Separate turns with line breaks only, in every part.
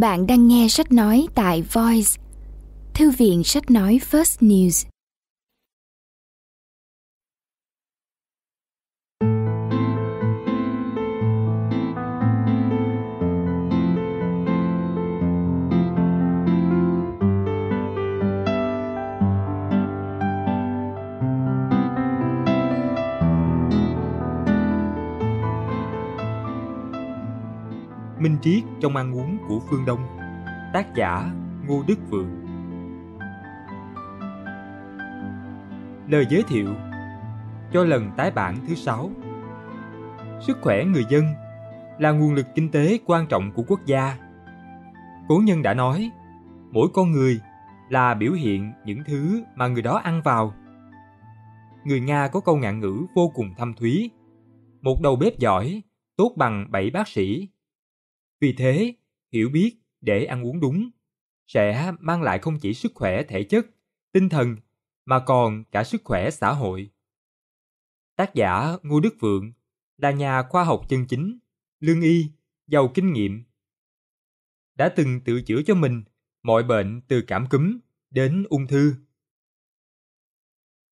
Bạn đang nghe sách nói tại Voice, thư viện sách nói First News.
Minh triết trong ăn uống của phương Đông Tác giả Ngô Đức Vượng Lời giới thiệu cho lần tái bản thứ sáu Sức khỏe người dân là nguồn lực kinh tế quan trọng của quốc gia. Cố nhân đã nói, mỗi con người là biểu hiện những thứ mà người đó ăn vào. Người Nga có câu ngạn ngữ vô cùng thâm thúy. Một đầu bếp giỏi, tốt bằng bảy bác sĩ vì thế, hiểu biết để ăn uống đúng sẽ mang lại không chỉ sức khỏe thể chất, tinh thần mà còn cả sức khỏe xã hội. Tác giả Ngô Đức Vượng là nhà khoa học chân chính, lương y, giàu kinh nghiệm. Đã từng tự chữa cho mình mọi bệnh từ cảm cúm đến ung thư.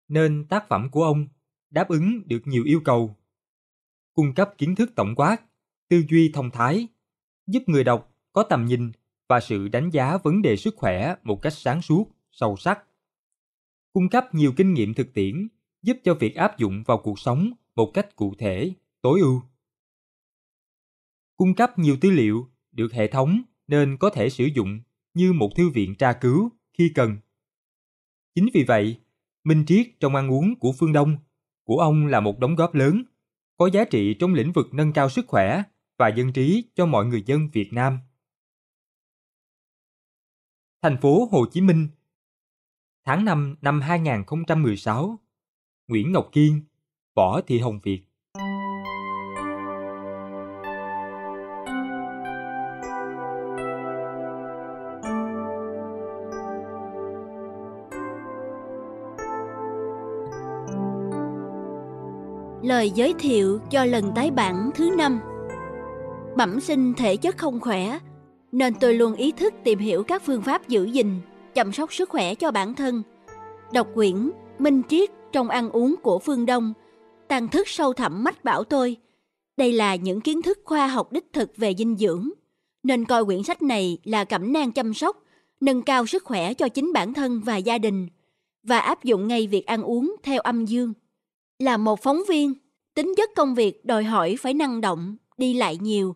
Nên tác phẩm của ông đáp ứng được nhiều yêu cầu. Cung cấp kiến thức tổng quát, tư duy thông thái, giúp người đọc có tầm nhìn và sự đánh giá vấn đề sức khỏe một cách sáng suốt, sâu sắc. Cung cấp nhiều kinh nghiệm thực tiễn giúp cho việc áp dụng vào cuộc sống một cách cụ thể, tối ưu. Cung cấp nhiều tư liệu được hệ thống nên có thể sử dụng như một thư viện tra cứu khi cần. Chính vì vậy, minh triết trong ăn uống của phương Đông của ông là một đóng góp lớn, có giá trị trong lĩnh vực nâng cao sức khỏe và dân trí cho mọi người dân Việt Nam. Thành phố Hồ Chí Minh, Tháng 5 năm 2016 Nguyễn Ngọc Kiên, Võ Thị Hồng Việt
Lời giới thiệu cho lần tái bản thứ năm bẩm sinh thể chất không khỏe, nên tôi luôn ý thức tìm hiểu các phương pháp giữ gìn, chăm sóc sức khỏe cho bản thân đọc quyển, minh triết trong ăn uống của phương đông tàn thức sâu thẳm mách bảo tôi, đây là những kiến thức khoa học đích thực về dinh dưỡng, nên coi quyển sách này là cẩm nang chăm sóc, nâng cao sức khỏe cho chính bản thân và gia đình, và áp dụng ngay việc ăn uống theo âm dương là một phóng viên, tính chất công việc đòi hỏi phải năng động, đi lại nhiều.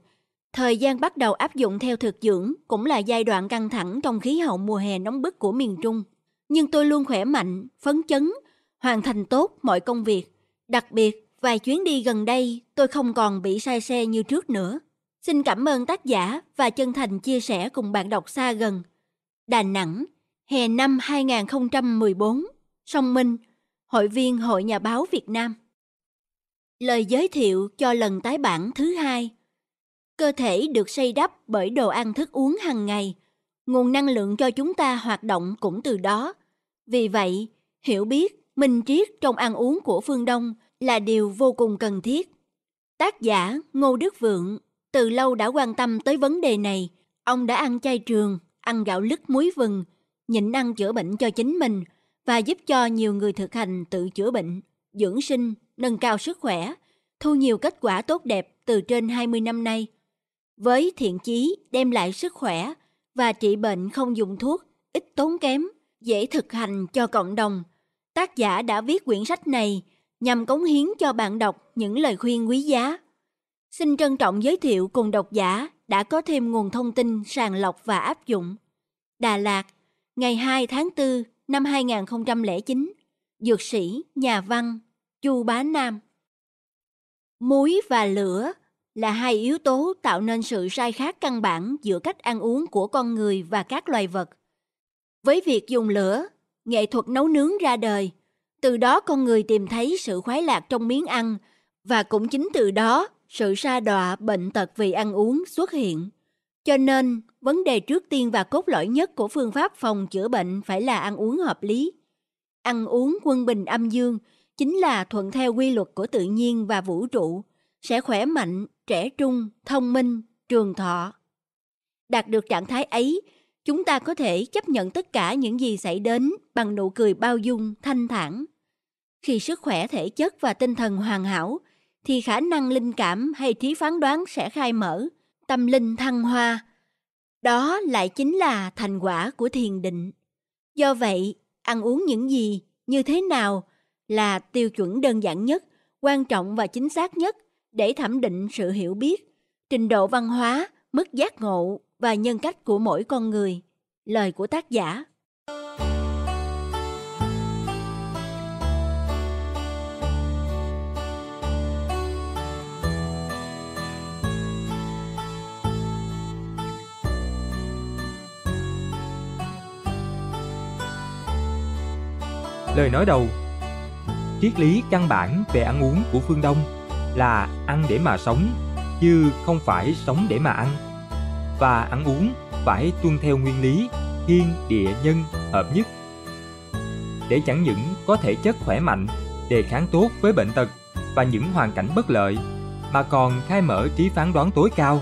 Thời gian bắt đầu áp dụng theo thực dưỡng cũng là giai đoạn căng thẳng trong khí hậu mùa hè nóng bức của miền Trung. Nhưng tôi luôn khỏe mạnh, phấn chấn, hoàn thành tốt mọi công việc. Đặc biệt, vài chuyến đi gần đây tôi không còn bị say xe như trước nữa. Xin cảm ơn tác giả và chân thành chia sẻ cùng bạn đọc xa gần. Đà Nẵng, hè năm 2014, Song Minh, Hội viên Hội Nhà báo Việt Nam. Lời giới thiệu cho lần tái bản thứ hai. Cơ thể được xây đắp bởi đồ ăn thức uống hàng ngày. Nguồn năng lượng cho chúng ta hoạt động cũng từ đó. Vì vậy, hiểu biết, minh triết trong ăn uống của phương Đông là điều vô cùng cần thiết. Tác giả Ngô Đức Vượng từ lâu đã quan tâm tới vấn đề này. Ông đã ăn chay trường, ăn gạo lứt muối vừng, nhịn ăn chữa bệnh cho chính mình và giúp cho nhiều người thực hành tự chữa bệnh, dưỡng sinh nâng cao sức khỏe, thu nhiều kết quả tốt đẹp từ trên 20 năm nay. Với thiện chí đem lại sức khỏe và trị bệnh không dùng thuốc, ít tốn kém, dễ thực hành cho cộng đồng, tác giả đã viết quyển sách này nhằm cống hiến cho bạn đọc những lời khuyên quý giá. Xin trân trọng giới thiệu cùng độc giả đã có thêm nguồn thông tin sàng lọc và áp dụng. Đà Lạt, ngày 2 tháng 4 năm 2009, Dược sĩ, nhà văn, Chu Bá Nam Muối và lửa là hai yếu tố tạo nên sự sai khác căn bản giữa cách ăn uống của con người và các loài vật. Với việc dùng lửa, nghệ thuật nấu nướng ra đời, từ đó con người tìm thấy sự khoái lạc trong miếng ăn và cũng chính từ đó sự sa đọa bệnh tật vì ăn uống xuất hiện. Cho nên, vấn đề trước tiên và cốt lõi nhất của phương pháp phòng chữa bệnh phải là ăn uống hợp lý. Ăn uống quân bình âm dương chính là thuận theo quy luật của tự nhiên và vũ trụ, sẽ khỏe mạnh, trẻ trung, thông minh, trường thọ. Đạt được trạng thái ấy, chúng ta có thể chấp nhận tất cả những gì xảy đến bằng nụ cười bao dung, thanh thản. Khi sức khỏe thể chất và tinh thần hoàn hảo, thì khả năng linh cảm hay trí phán đoán sẽ khai mở, tâm linh thăng hoa. Đó lại chính là thành quả của thiền định. Do vậy, ăn uống những gì, như thế nào là tiêu chuẩn đơn giản nhất, quan trọng và chính xác nhất để thẩm định sự hiểu biết, trình độ văn hóa, mức giác ngộ và nhân cách của mỗi con người. Lời của tác giả.
Lời nói đầu. Triết lý căn bản về ăn uống của phương Đông là ăn để mà sống, chứ không phải sống để mà ăn. Và ăn uống phải tuân theo nguyên lý thiên địa nhân hợp nhất. Để chẳng những có thể chất khỏe mạnh, đề kháng tốt với bệnh tật và những hoàn cảnh bất lợi, mà còn khai mở trí phán đoán tối cao.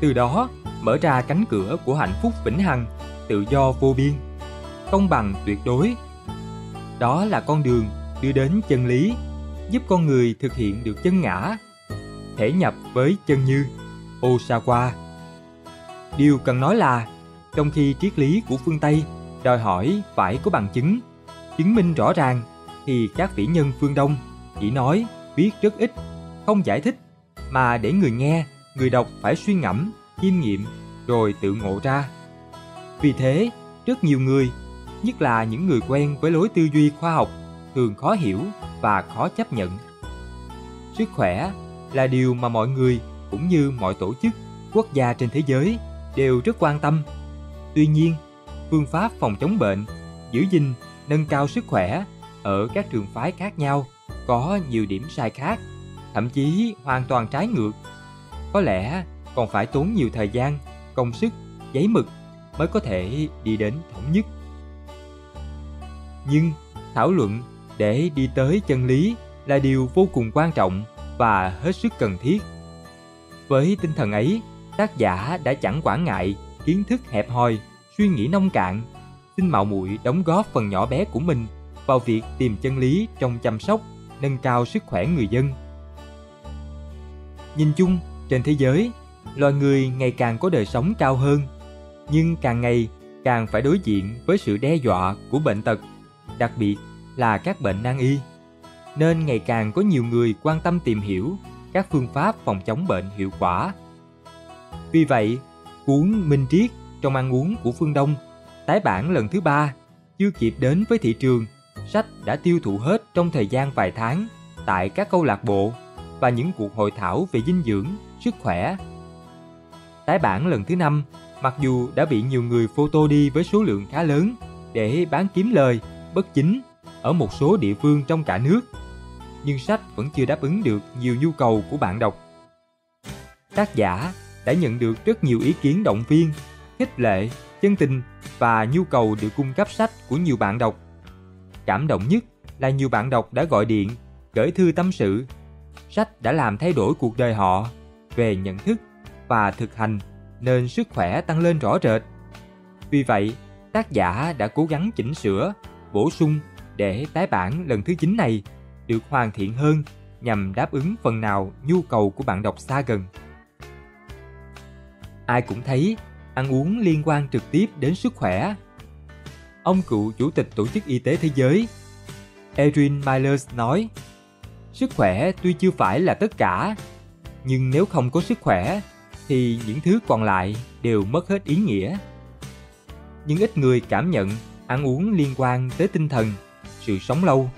Từ đó mở ra cánh cửa của hạnh phúc vĩnh hằng, tự do vô biên, công bằng tuyệt đối đó là con đường đưa đến chân lý, giúp con người thực hiện được chân ngã, thể nhập với chân như, Osawa. Điều cần nói là, trong khi triết lý của phương Tây đòi hỏi phải có bằng chứng, chứng minh rõ ràng, thì các vĩ nhân phương Đông chỉ nói, viết rất ít, không giải thích, mà để người nghe, người đọc phải suy ngẫm, chiêm nghiệm, rồi tự ngộ ra. Vì thế, rất nhiều người nhất là những người quen với lối tư duy khoa học thường khó hiểu và khó chấp nhận. Sức khỏe là điều mà mọi người cũng như mọi tổ chức, quốc gia trên thế giới đều rất quan tâm. Tuy nhiên, phương pháp phòng chống bệnh, giữ gìn, nâng cao sức khỏe ở các trường phái khác nhau có nhiều điểm sai khác, thậm chí hoàn toàn trái ngược. Có lẽ còn phải tốn nhiều thời gian, công sức, giấy mực mới có thể đi đến thống nhất nhưng thảo luận để đi tới chân lý là điều vô cùng quan trọng và hết sức cần thiết. Với tinh thần ấy, tác giả đã chẳng quản ngại kiến thức hẹp hòi, suy nghĩ nông cạn, xin mạo muội đóng góp phần nhỏ bé của mình vào việc tìm chân lý trong chăm sóc, nâng cao sức khỏe người dân. Nhìn chung, trên thế giới, loài người ngày càng có đời sống cao hơn, nhưng càng ngày càng phải đối diện với sự đe dọa của bệnh tật, đặc biệt là các bệnh nan y. Nên ngày càng có nhiều người quan tâm tìm hiểu các phương pháp phòng chống bệnh hiệu quả. Vì vậy, cuốn Minh Triết trong ăn uống của phương Đông tái bản lần thứ ba chưa kịp đến với thị trường, sách đã tiêu thụ hết trong thời gian vài tháng tại các câu lạc bộ và những cuộc hội thảo về dinh dưỡng, sức khỏe. Tái bản lần thứ năm, mặc dù đã bị nhiều người photo đi với số lượng khá lớn để bán kiếm lời bất chính ở một số địa phương trong cả nước, nhưng sách vẫn chưa đáp ứng được nhiều nhu cầu của bạn đọc. Tác giả đã nhận được rất nhiều ý kiến động viên, khích lệ, chân tình và nhu cầu được cung cấp sách của nhiều bạn đọc. Cảm động nhất là nhiều bạn đọc đã gọi điện, gửi thư tâm sự. Sách đã làm thay đổi cuộc đời họ về nhận thức và thực hành nên sức khỏe tăng lên rõ rệt. Vì vậy, tác giả đã cố gắng chỉnh sửa bổ sung để tái bản lần thứ 9 này được hoàn thiện hơn nhằm đáp ứng phần nào nhu cầu của bạn đọc xa gần. Ai cũng thấy ăn uống liên quan trực tiếp đến sức khỏe. Ông cựu chủ tịch Tổ chức Y tế Thế giới Erin Myers nói Sức khỏe tuy chưa phải là tất cả, nhưng nếu không có sức khỏe thì những thứ còn lại đều mất hết ý nghĩa. Nhưng ít người cảm nhận ăn uống liên quan tới tinh thần, sự sống lâu.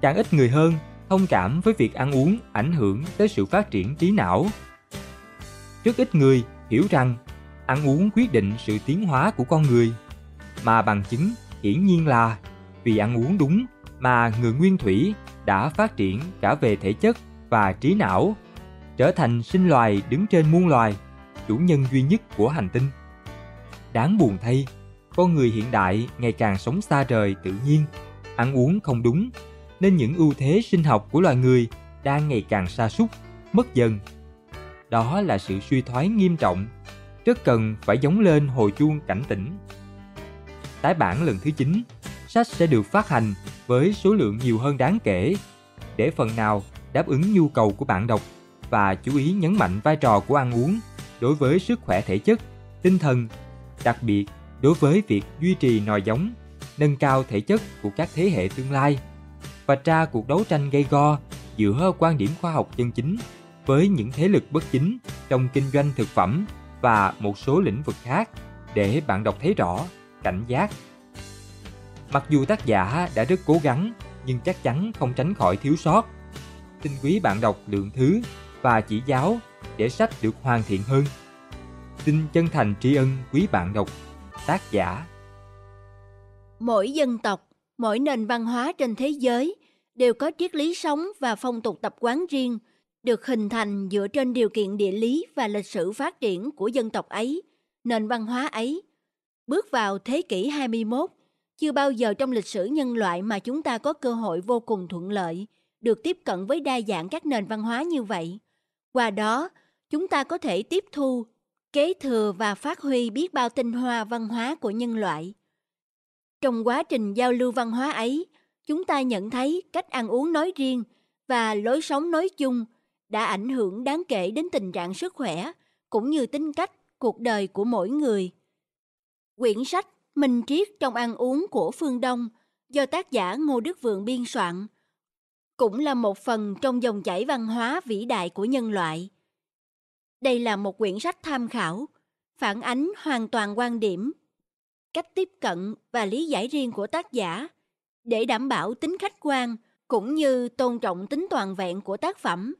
Càng ít người hơn thông cảm với việc ăn uống ảnh hưởng tới sự phát triển trí não. Rất ít người hiểu rằng ăn uống quyết định sự tiến hóa của con người, mà bằng chứng hiển nhiên là vì ăn uống đúng mà người nguyên thủy đã phát triển cả về thể chất và trí não, trở thành sinh loài đứng trên muôn loài, chủ nhân duy nhất của hành tinh. Đáng buồn thay, con người hiện đại ngày càng sống xa rời tự nhiên, ăn uống không đúng, nên những ưu thế sinh học của loài người đang ngày càng sa sút, mất dần. Đó là sự suy thoái nghiêm trọng, rất cần phải giống lên hồi chuông cảnh tỉnh. Tái bản lần thứ 9, sách sẽ được phát hành với số lượng nhiều hơn đáng kể, để phần nào đáp ứng nhu cầu của bạn đọc và chú ý nhấn mạnh vai trò của ăn uống đối với sức khỏe thể chất, tinh thần, đặc biệt đối với việc duy trì nòi giống, nâng cao thể chất của các thế hệ tương lai, và tra cuộc đấu tranh gây go giữa quan điểm khoa học chân chính với những thế lực bất chính trong kinh doanh thực phẩm và một số lĩnh vực khác để bạn đọc thấy rõ, cảnh giác. Mặc dù tác giả đã rất cố gắng nhưng chắc chắn không tránh khỏi thiếu sót. Xin quý bạn đọc lượng thứ và chỉ giáo để sách được hoàn thiện hơn. Xin chân thành tri ân quý bạn đọc, tác giả.
Mỗi dân tộc, mỗi nền văn hóa trên thế giới đều có triết lý sống và phong tục tập quán riêng, được hình thành dựa trên điều kiện địa lý và lịch sử phát triển của dân tộc ấy, nền văn hóa ấy. Bước vào thế kỷ 21, chưa bao giờ trong lịch sử nhân loại mà chúng ta có cơ hội vô cùng thuận lợi được tiếp cận với đa dạng các nền văn hóa như vậy. Qua đó, chúng ta có thể tiếp thu, kế thừa và phát huy biết bao tinh hoa văn hóa của nhân loại. Trong quá trình giao lưu văn hóa ấy, chúng ta nhận thấy cách ăn uống nói riêng và lối sống nói chung đã ảnh hưởng đáng kể đến tình trạng sức khỏe cũng như tính cách cuộc đời của mỗi người. Quyển sách Minh triết trong ăn uống của phương Đông do tác giả Ngô Đức Vượng biên soạn cũng là một phần trong dòng chảy văn hóa vĩ đại của nhân loại. Đây là một quyển sách tham khảo, phản ánh hoàn toàn quan điểm, cách tiếp cận và lý giải riêng của tác giả để đảm bảo tính khách quan cũng như tôn trọng tính toàn vẹn của tác phẩm.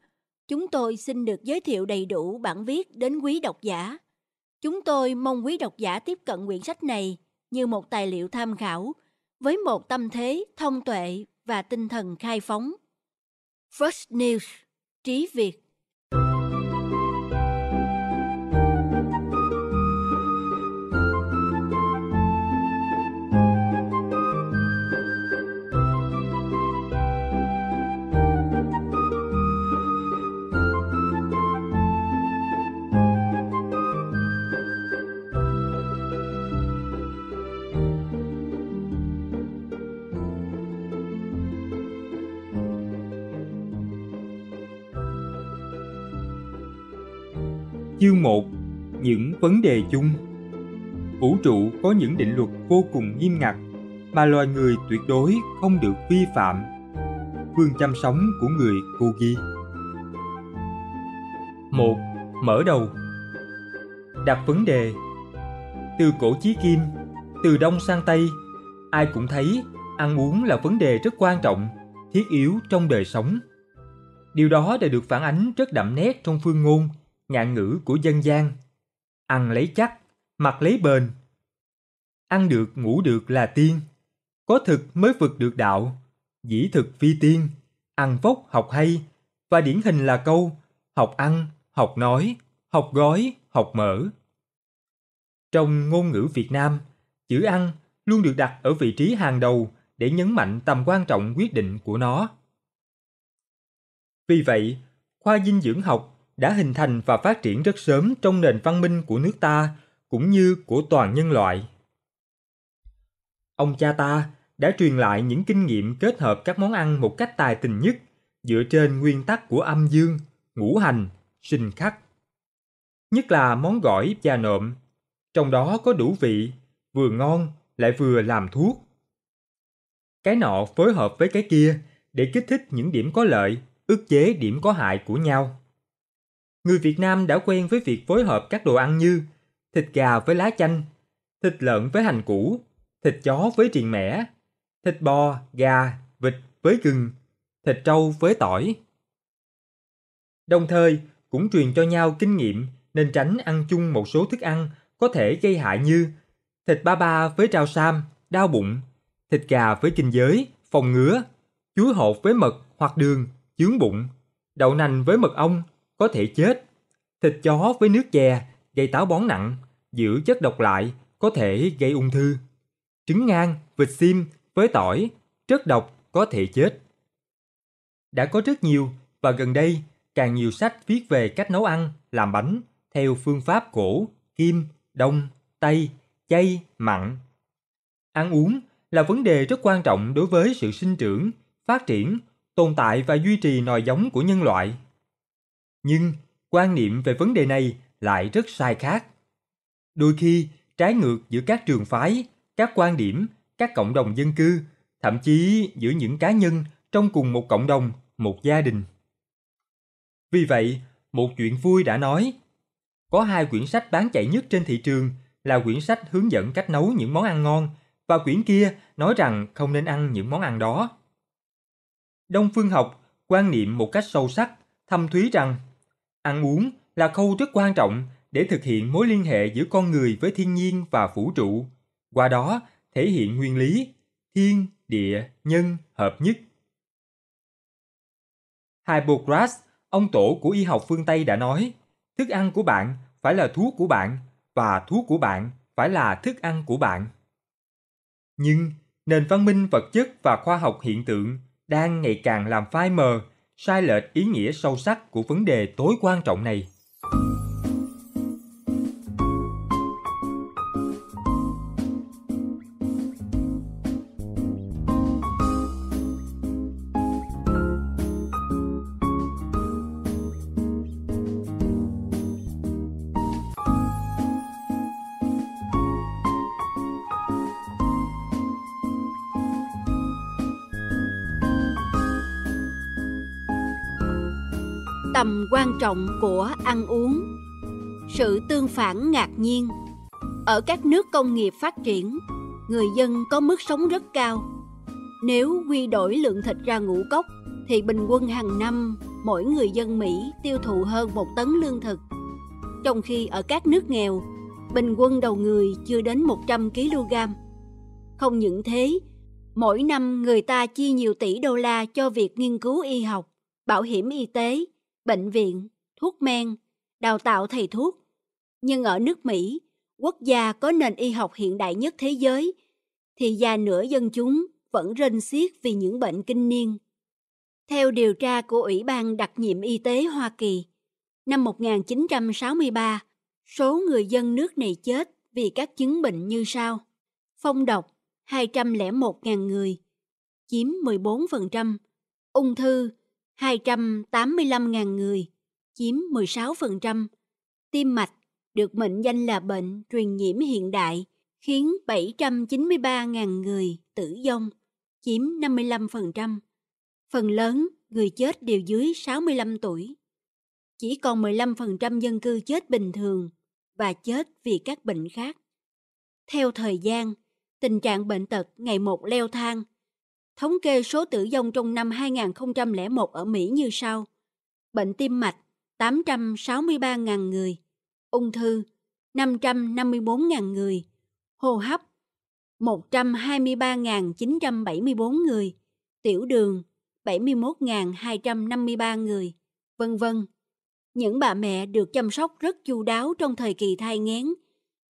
Chúng tôi xin được giới thiệu đầy đủ bản viết đến quý độc giả. Chúng tôi mong quý độc giả tiếp cận quyển sách này như một tài liệu tham khảo với một tâm thế thông tuệ và tinh thần khai phóng. First News Trí Việt
Chương 1 Những vấn đề chung Vũ trụ có những định luật vô cùng nghiêm ngặt mà loài người tuyệt đối không được vi phạm. Phương chăm sống của người Kogi một Mở đầu Đặt vấn đề Từ cổ chí kim, từ đông sang tây, ai cũng thấy ăn uống là vấn đề rất quan trọng, thiết yếu trong đời sống. Điều đó đã được phản ánh rất đậm nét trong phương ngôn ngạn ngữ của dân gian. Ăn lấy chắc, mặc lấy bền. Ăn được ngủ được là tiên. Có thực mới vực được đạo. Dĩ thực phi tiên. Ăn vóc học hay. Và điển hình là câu học ăn, học nói, học gói, học mở. Trong ngôn ngữ Việt Nam, chữ ăn luôn được đặt ở vị trí hàng đầu để nhấn mạnh tầm quan trọng quyết định của nó. Vì vậy, khoa dinh dưỡng học đã hình thành và phát triển rất sớm trong nền văn minh của nước ta cũng như của toàn nhân loại. Ông cha ta đã truyền lại những kinh nghiệm kết hợp các món ăn một cách tài tình nhất dựa trên nguyên tắc của âm dương, ngũ hành, sinh khắc. Nhất là món gỏi và nộm, trong đó có đủ vị, vừa ngon lại vừa làm thuốc. Cái nọ phối hợp với cái kia để kích thích những điểm có lợi, ức chế điểm có hại của nhau. Người Việt Nam đã quen với việc phối hợp các đồ ăn như thịt gà với lá chanh, thịt lợn với hành củ, thịt chó với triền mẻ, thịt bò, gà, vịt với gừng, thịt trâu với tỏi. Đồng thời, cũng truyền cho nhau kinh nghiệm nên tránh ăn chung một số thức ăn có thể gây hại như thịt ba ba với rau sam, đau bụng, thịt gà với kinh giới, phòng ngứa, chuối hột với mật hoặc đường, chướng bụng, đậu nành với mật ong, có thể chết, thịt chó với nước chè, gây táo bón nặng, giữ chất độc lại, có thể gây ung thư, trứng ngan, vịt sim với tỏi, rất độc, có thể chết. Đã có rất nhiều và gần đây càng nhiều sách viết về cách nấu ăn, làm bánh theo phương pháp cổ, kim, đông, tây, chay, mặn. Ăn uống là vấn đề rất quan trọng đối với sự sinh trưởng, phát triển, tồn tại và duy trì nòi giống của nhân loại. Nhưng quan niệm về vấn đề này lại rất sai khác. Đôi khi trái ngược giữa các trường phái, các quan điểm, các cộng đồng dân cư, thậm chí giữa những cá nhân trong cùng một cộng đồng, một gia đình. Vì vậy, một chuyện vui đã nói, có hai quyển sách bán chạy nhất trên thị trường là quyển sách hướng dẫn cách nấu những món ăn ngon và quyển kia nói rằng không nên ăn những món ăn đó. Đông phương học quan niệm một cách sâu sắc, thâm thúy rằng ăn uống là khâu rất quan trọng để thực hiện mối liên hệ giữa con người với thiên nhiên và vũ trụ, qua đó thể hiện nguyên lý thiên, địa, nhân hợp nhất. Hippocrates, ông tổ của y học phương Tây đã nói, thức ăn của bạn phải là thuốc của bạn và thuốc của bạn phải là thức ăn của bạn. Nhưng nền văn minh vật chất và khoa học hiện tượng đang ngày càng làm phai mờ, sai lệch ý nghĩa sâu sắc của vấn đề tối quan trọng này.
Phản ngạc nhiên ở các nước công nghiệp phát triển người dân có mức sống rất cao nếu quy đổi lượng thịt ra ngũ cốc thì bình quân hàng năm mỗi người dân Mỹ tiêu thụ hơn một tấn lương thực. Trong khi ở các nước nghèo, bình quân đầu người chưa đến 100 kg. Không những thế, mỗi năm người ta chi nhiều tỷ đô la cho việc nghiên cứu y học, bảo hiểm y tế bệnh viện, thuốc men, đào tạo thầy thuốc. Nhưng ở nước Mỹ, quốc gia có nền y học hiện đại nhất thế giới, thì già nửa dân chúng vẫn rên xiết vì những bệnh kinh niên. Theo điều tra của Ủy ban đặc nhiệm y tế Hoa Kỳ, năm 1963, số người dân nước này chết vì các chứng bệnh như sau. Phong độc 201.000 người, chiếm 14%, ung thư 285.000 người, chiếm 16%. Tim mạch được mệnh danh là bệnh truyền nhiễm hiện đại, khiến 793.000 người tử vong, chiếm 55%. Phần lớn người chết đều dưới 65 tuổi. Chỉ còn 15% dân cư chết bình thường và chết vì các bệnh khác. Theo thời gian, tình trạng bệnh tật ngày một leo thang – Thống kê số tử vong trong năm 2001 ở Mỹ như sau. Bệnh tim mạch 863.000 người, ung thư 554.000 người, hô hấp 123.974 người, tiểu đường 71.253 người, vân vân. Những bà mẹ được chăm sóc rất chu đáo trong thời kỳ thai nghén,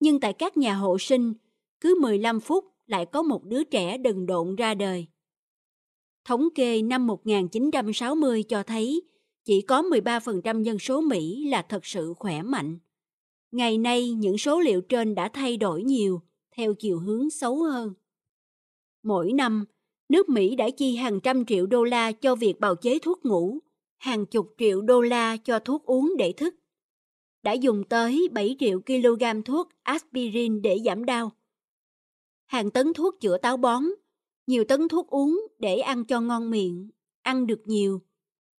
nhưng tại các nhà hộ sinh, cứ 15 phút lại có một đứa trẻ đần độn ra đời. Thống kê năm 1960 cho thấy chỉ có 13% dân số Mỹ là thật sự khỏe mạnh. Ngày nay, những số liệu trên đã thay đổi nhiều theo chiều hướng xấu hơn. Mỗi năm, nước Mỹ đã chi hàng trăm triệu đô la cho việc bào chế thuốc ngủ, hàng chục triệu đô la cho thuốc uống để thức. Đã dùng tới 7 triệu kg thuốc aspirin để giảm đau. Hàng tấn thuốc chữa táo bón nhiều tấn thuốc uống để ăn cho ngon miệng, ăn được nhiều,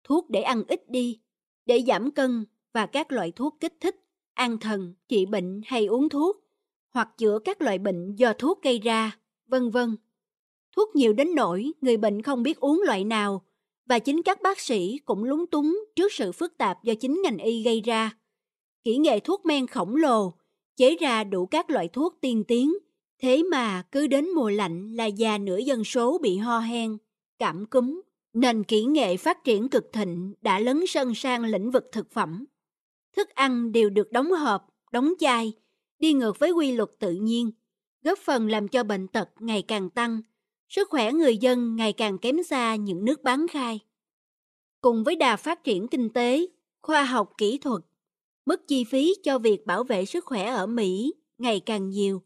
thuốc để ăn ít đi, để giảm cân và các loại thuốc kích thích, an thần, trị bệnh hay uống thuốc, hoặc chữa các loại bệnh do thuốc gây ra, vân vân. Thuốc nhiều đến nỗi người bệnh không biết uống loại nào, và chính các bác sĩ cũng lúng túng trước sự phức tạp do chính ngành y gây ra. Kỹ nghệ thuốc men khổng lồ, chế ra đủ các loại thuốc tiên tiến, thế mà cứ đến mùa lạnh là già nửa dân số bị ho hen, cảm cúm, nền kỹ nghệ phát triển cực thịnh đã lấn sân sang lĩnh vực thực phẩm. Thức ăn đều được đóng hộp, đóng chai, đi ngược với quy luật tự nhiên, góp phần làm cho bệnh tật ngày càng tăng, sức khỏe người dân ngày càng kém xa những nước bán khai. Cùng với đà phát triển kinh tế, khoa học kỹ thuật, mức chi phí cho việc bảo vệ sức khỏe ở Mỹ ngày càng nhiều.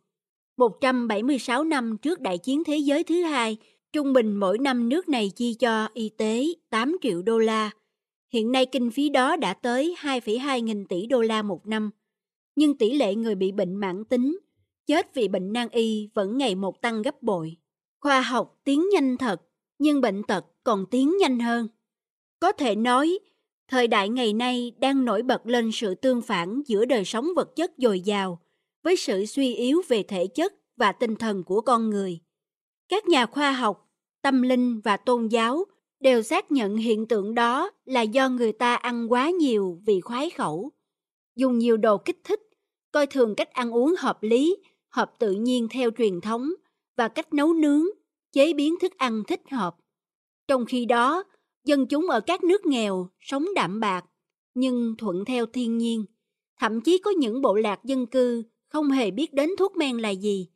176 năm trước Đại chiến Thế giới thứ hai, trung bình mỗi năm nước này chi cho y tế 8 triệu đô la. Hiện nay kinh phí đó đã tới 2,2 nghìn tỷ đô la một năm. Nhưng tỷ lệ người bị bệnh mãn tính, chết vì bệnh nan y vẫn ngày một tăng gấp bội. Khoa học tiến nhanh thật, nhưng bệnh tật còn tiến nhanh hơn. Có thể nói, thời đại ngày nay đang nổi bật lên sự tương phản giữa đời sống vật chất dồi dào với sự suy yếu về thể chất và tinh thần của con người. Các nhà khoa học, tâm linh và tôn giáo đều xác nhận hiện tượng đó là do người ta ăn quá nhiều vì khoái khẩu, dùng nhiều đồ kích thích, coi thường cách ăn uống hợp lý, hợp tự nhiên theo truyền thống và cách nấu nướng, chế biến thức ăn thích hợp. Trong khi đó, dân chúng ở các nước nghèo sống đạm bạc nhưng thuận theo thiên nhiên, thậm chí có những bộ lạc dân cư không hề biết đến thuốc men là gì,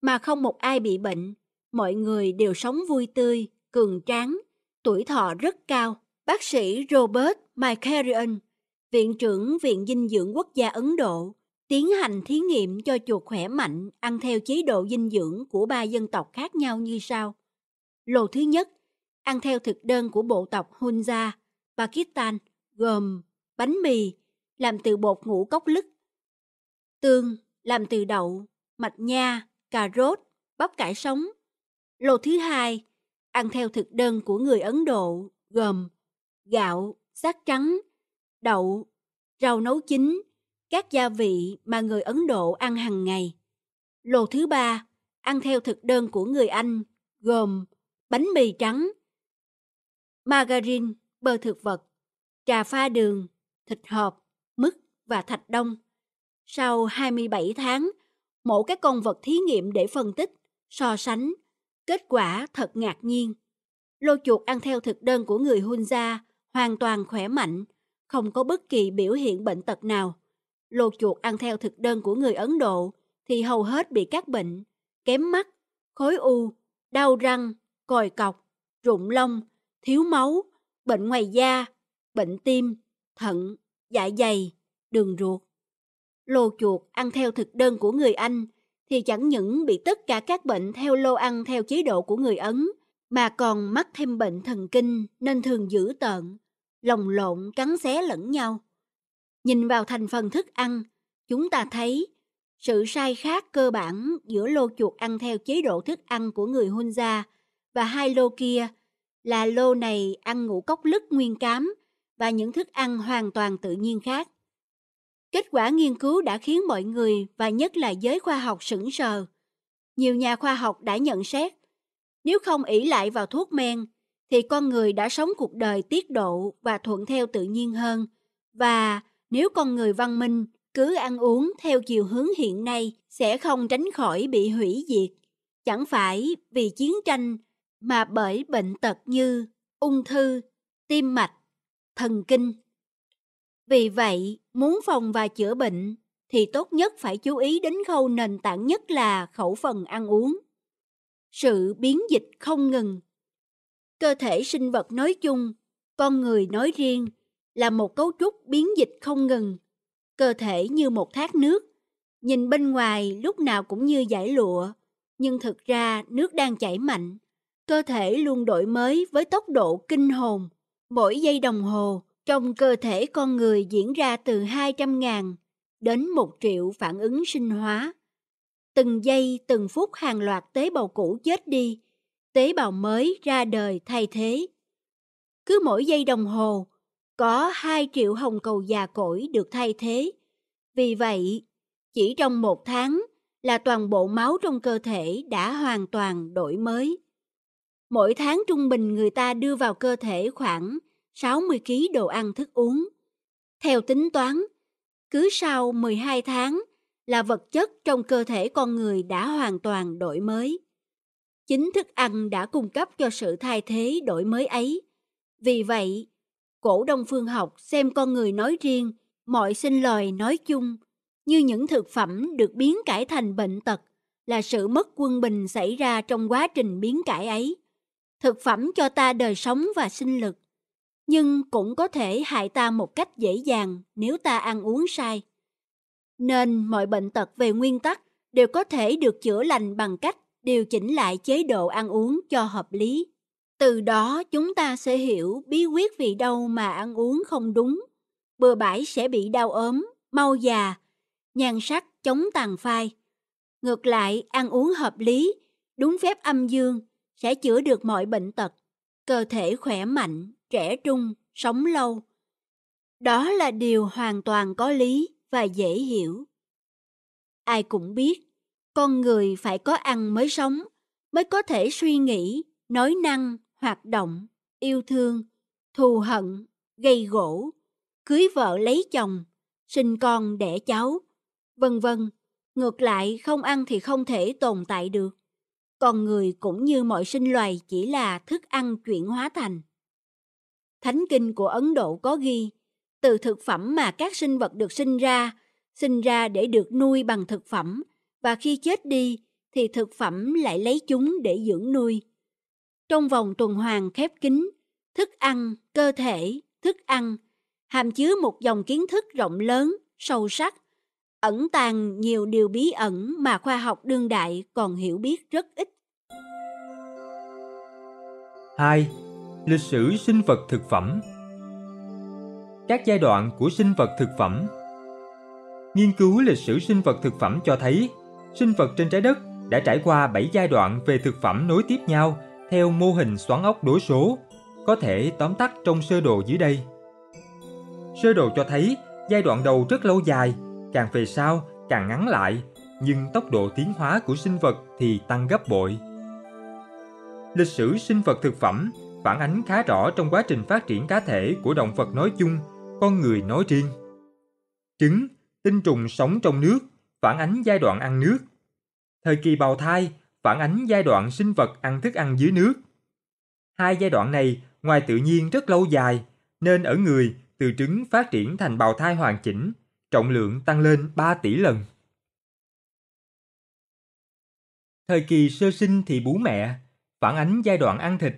mà không một ai bị bệnh, mọi người đều sống vui tươi, cường tráng, tuổi thọ rất cao. Bác sĩ Robert Mycarian, Viện trưởng Viện Dinh dưỡng Quốc gia Ấn Độ, tiến hành thí nghiệm cho chuột khỏe mạnh ăn theo chế độ dinh dưỡng của ba dân tộc khác nhau như sau. Lô thứ nhất, ăn theo thực đơn của bộ tộc Hunza, Pakistan, gồm bánh mì, làm từ bột ngũ cốc lứt, tương, làm từ đậu, mạch nha, cà rốt, bắp cải sống. Lô thứ hai, ăn theo thực đơn của người Ấn Độ, gồm gạo, xác trắng, đậu, rau nấu chín, các gia vị mà người Ấn Độ ăn hàng ngày. Lô thứ ba, ăn theo thực đơn của người Anh, gồm bánh mì trắng, margarine, bơ thực vật, trà pha đường, thịt hộp, mứt và thạch đông. Sau 27 tháng, mổ các con vật thí nghiệm để phân tích, so sánh. Kết quả thật ngạc nhiên. Lô chuột ăn theo thực đơn của người Hunza hoàn toàn khỏe mạnh, không có bất kỳ biểu hiện bệnh tật nào. Lô chuột ăn theo thực đơn của người Ấn Độ thì hầu hết bị các bệnh, kém mắt, khối u, đau răng, còi cọc, rụng lông, thiếu máu, bệnh ngoài da, bệnh tim, thận, dạ dày, đường ruột. Lô chuột ăn theo thực đơn của người Anh thì chẳng những bị tất cả các bệnh theo lô ăn theo chế độ của người Ấn, mà còn mắc thêm bệnh thần kinh nên thường dữ tợn, lồng lộn cắn xé lẫn nhau. Nhìn vào thành phần thức ăn, chúng ta thấy sự sai khác cơ bản giữa lô chuột ăn theo chế độ thức ăn của người Hunza và hai lô kia là lô này ăn ngũ cốc lứt nguyên cám và những thức ăn hoàn toàn tự nhiên khác. Kết quả nghiên cứu đã khiến mọi người và nhất là giới khoa học sững sờ. Nhiều nhà khoa học đã nhận xét, nếu không ỷ lại vào thuốc men, thì con người đã sống cuộc đời tiết độ và thuận theo tự nhiên hơn. Và nếu con người văn minh cứ ăn uống theo chiều hướng hiện nay sẽ không tránh khỏi bị hủy diệt. Chẳng phải vì chiến tranh mà bởi bệnh tật như ung thư, tim mạch, thần kinh. Vì vậy, muốn phòng và chữa bệnh thì tốt nhất phải chú ý đến khâu nền tảng nhất là khẩu phần ăn uống. Sự biến dịch không ngừng. Cơ thể sinh vật nói chung, con người nói riêng là một cấu trúc biến dịch không ngừng. Cơ thể như một thác nước, nhìn bên ngoài lúc nào cũng như giải lụa, nhưng thực ra nước đang chảy mạnh cơ thể luôn đổi mới với tốc độ kinh hồn. Mỗi giây đồng hồ, trong cơ thể con người diễn ra từ 200.000 đến 1 triệu phản ứng sinh hóa. Từng giây, từng phút hàng loạt tế bào cũ chết đi, tế bào mới ra đời thay thế. Cứ mỗi giây đồng hồ, có 2 triệu hồng cầu già cỗi được thay thế. Vì vậy, chỉ trong một tháng là toàn bộ máu trong cơ thể đã hoàn toàn đổi mới. Mỗi tháng trung bình người ta đưa vào cơ thể khoảng 60 kg đồ ăn thức uống. Theo tính toán, cứ sau 12 tháng là vật chất trong cơ thể con người đã hoàn toàn đổi mới. Chính thức ăn đã cung cấp cho sự thay thế đổi mới ấy. Vì vậy, cổ đông phương học xem con người nói riêng, mọi sinh loài nói chung như những thực phẩm được biến cải thành bệnh tật là sự mất quân bình xảy ra trong quá trình biến cải ấy. Thực phẩm cho ta đời sống và sinh lực, nhưng cũng có thể hại ta một cách dễ dàng nếu ta ăn uống sai. Nên mọi bệnh tật về nguyên tắc đều có thể được chữa lành bằng cách điều chỉnh lại chế độ ăn uống cho hợp lý. Từ đó chúng ta sẽ hiểu bí quyết vì đâu mà ăn uống không đúng. Bừa bãi sẽ bị đau ốm, mau già, nhan sắc chống tàn phai. Ngược lại, ăn uống hợp lý, đúng phép âm dương sẽ chữa được mọi bệnh tật, cơ thể khỏe mạnh, trẻ trung, sống lâu. Đó là điều hoàn toàn có lý và dễ hiểu. Ai cũng biết, con người phải có ăn mới sống, mới có thể suy nghĩ, nói năng, hoạt động, yêu thương, thù hận, gây gỗ, cưới vợ lấy chồng, sinh con đẻ cháu, vân vân. Ngược lại, không ăn thì không thể tồn tại được. Con người cũng như mọi sinh loài chỉ là thức ăn chuyển hóa thành. Thánh kinh của Ấn Độ có ghi, từ thực phẩm mà các sinh vật được sinh ra, sinh ra để được nuôi bằng thực phẩm, và khi chết đi thì thực phẩm lại lấy chúng để dưỡng nuôi. Trong vòng tuần hoàn khép kín, thức ăn, cơ thể, thức ăn hàm chứa một dòng kiến thức rộng lớn, sâu sắc, ẩn tàng nhiều điều bí ẩn mà khoa học đương đại còn hiểu biết rất ít.
2. Lịch sử sinh vật thực phẩm Các giai đoạn của sinh vật thực phẩm Nghiên cứu lịch sử sinh vật thực phẩm cho thấy sinh vật trên trái đất đã trải qua 7 giai đoạn về thực phẩm nối tiếp nhau theo mô hình xoắn ốc đối số, có thể tóm tắt trong sơ đồ dưới đây. Sơ đồ cho thấy giai đoạn đầu rất lâu dài, càng về sau càng ngắn lại, nhưng tốc độ tiến hóa của sinh vật thì tăng gấp bội. Lịch sử sinh vật thực phẩm phản ánh khá rõ trong quá trình phát triển cá thể của động vật nói chung, con người nói riêng. Trứng, tinh trùng sống trong nước phản ánh giai đoạn ăn nước. Thời kỳ bào thai phản ánh giai đoạn sinh vật ăn thức ăn dưới nước. Hai giai đoạn này ngoài tự nhiên rất lâu dài, nên ở người từ trứng phát triển thành bào thai hoàn chỉnh, trọng lượng tăng lên 3 tỷ lần. Thời kỳ sơ sinh thì bú mẹ, phản ánh giai đoạn ăn thịt,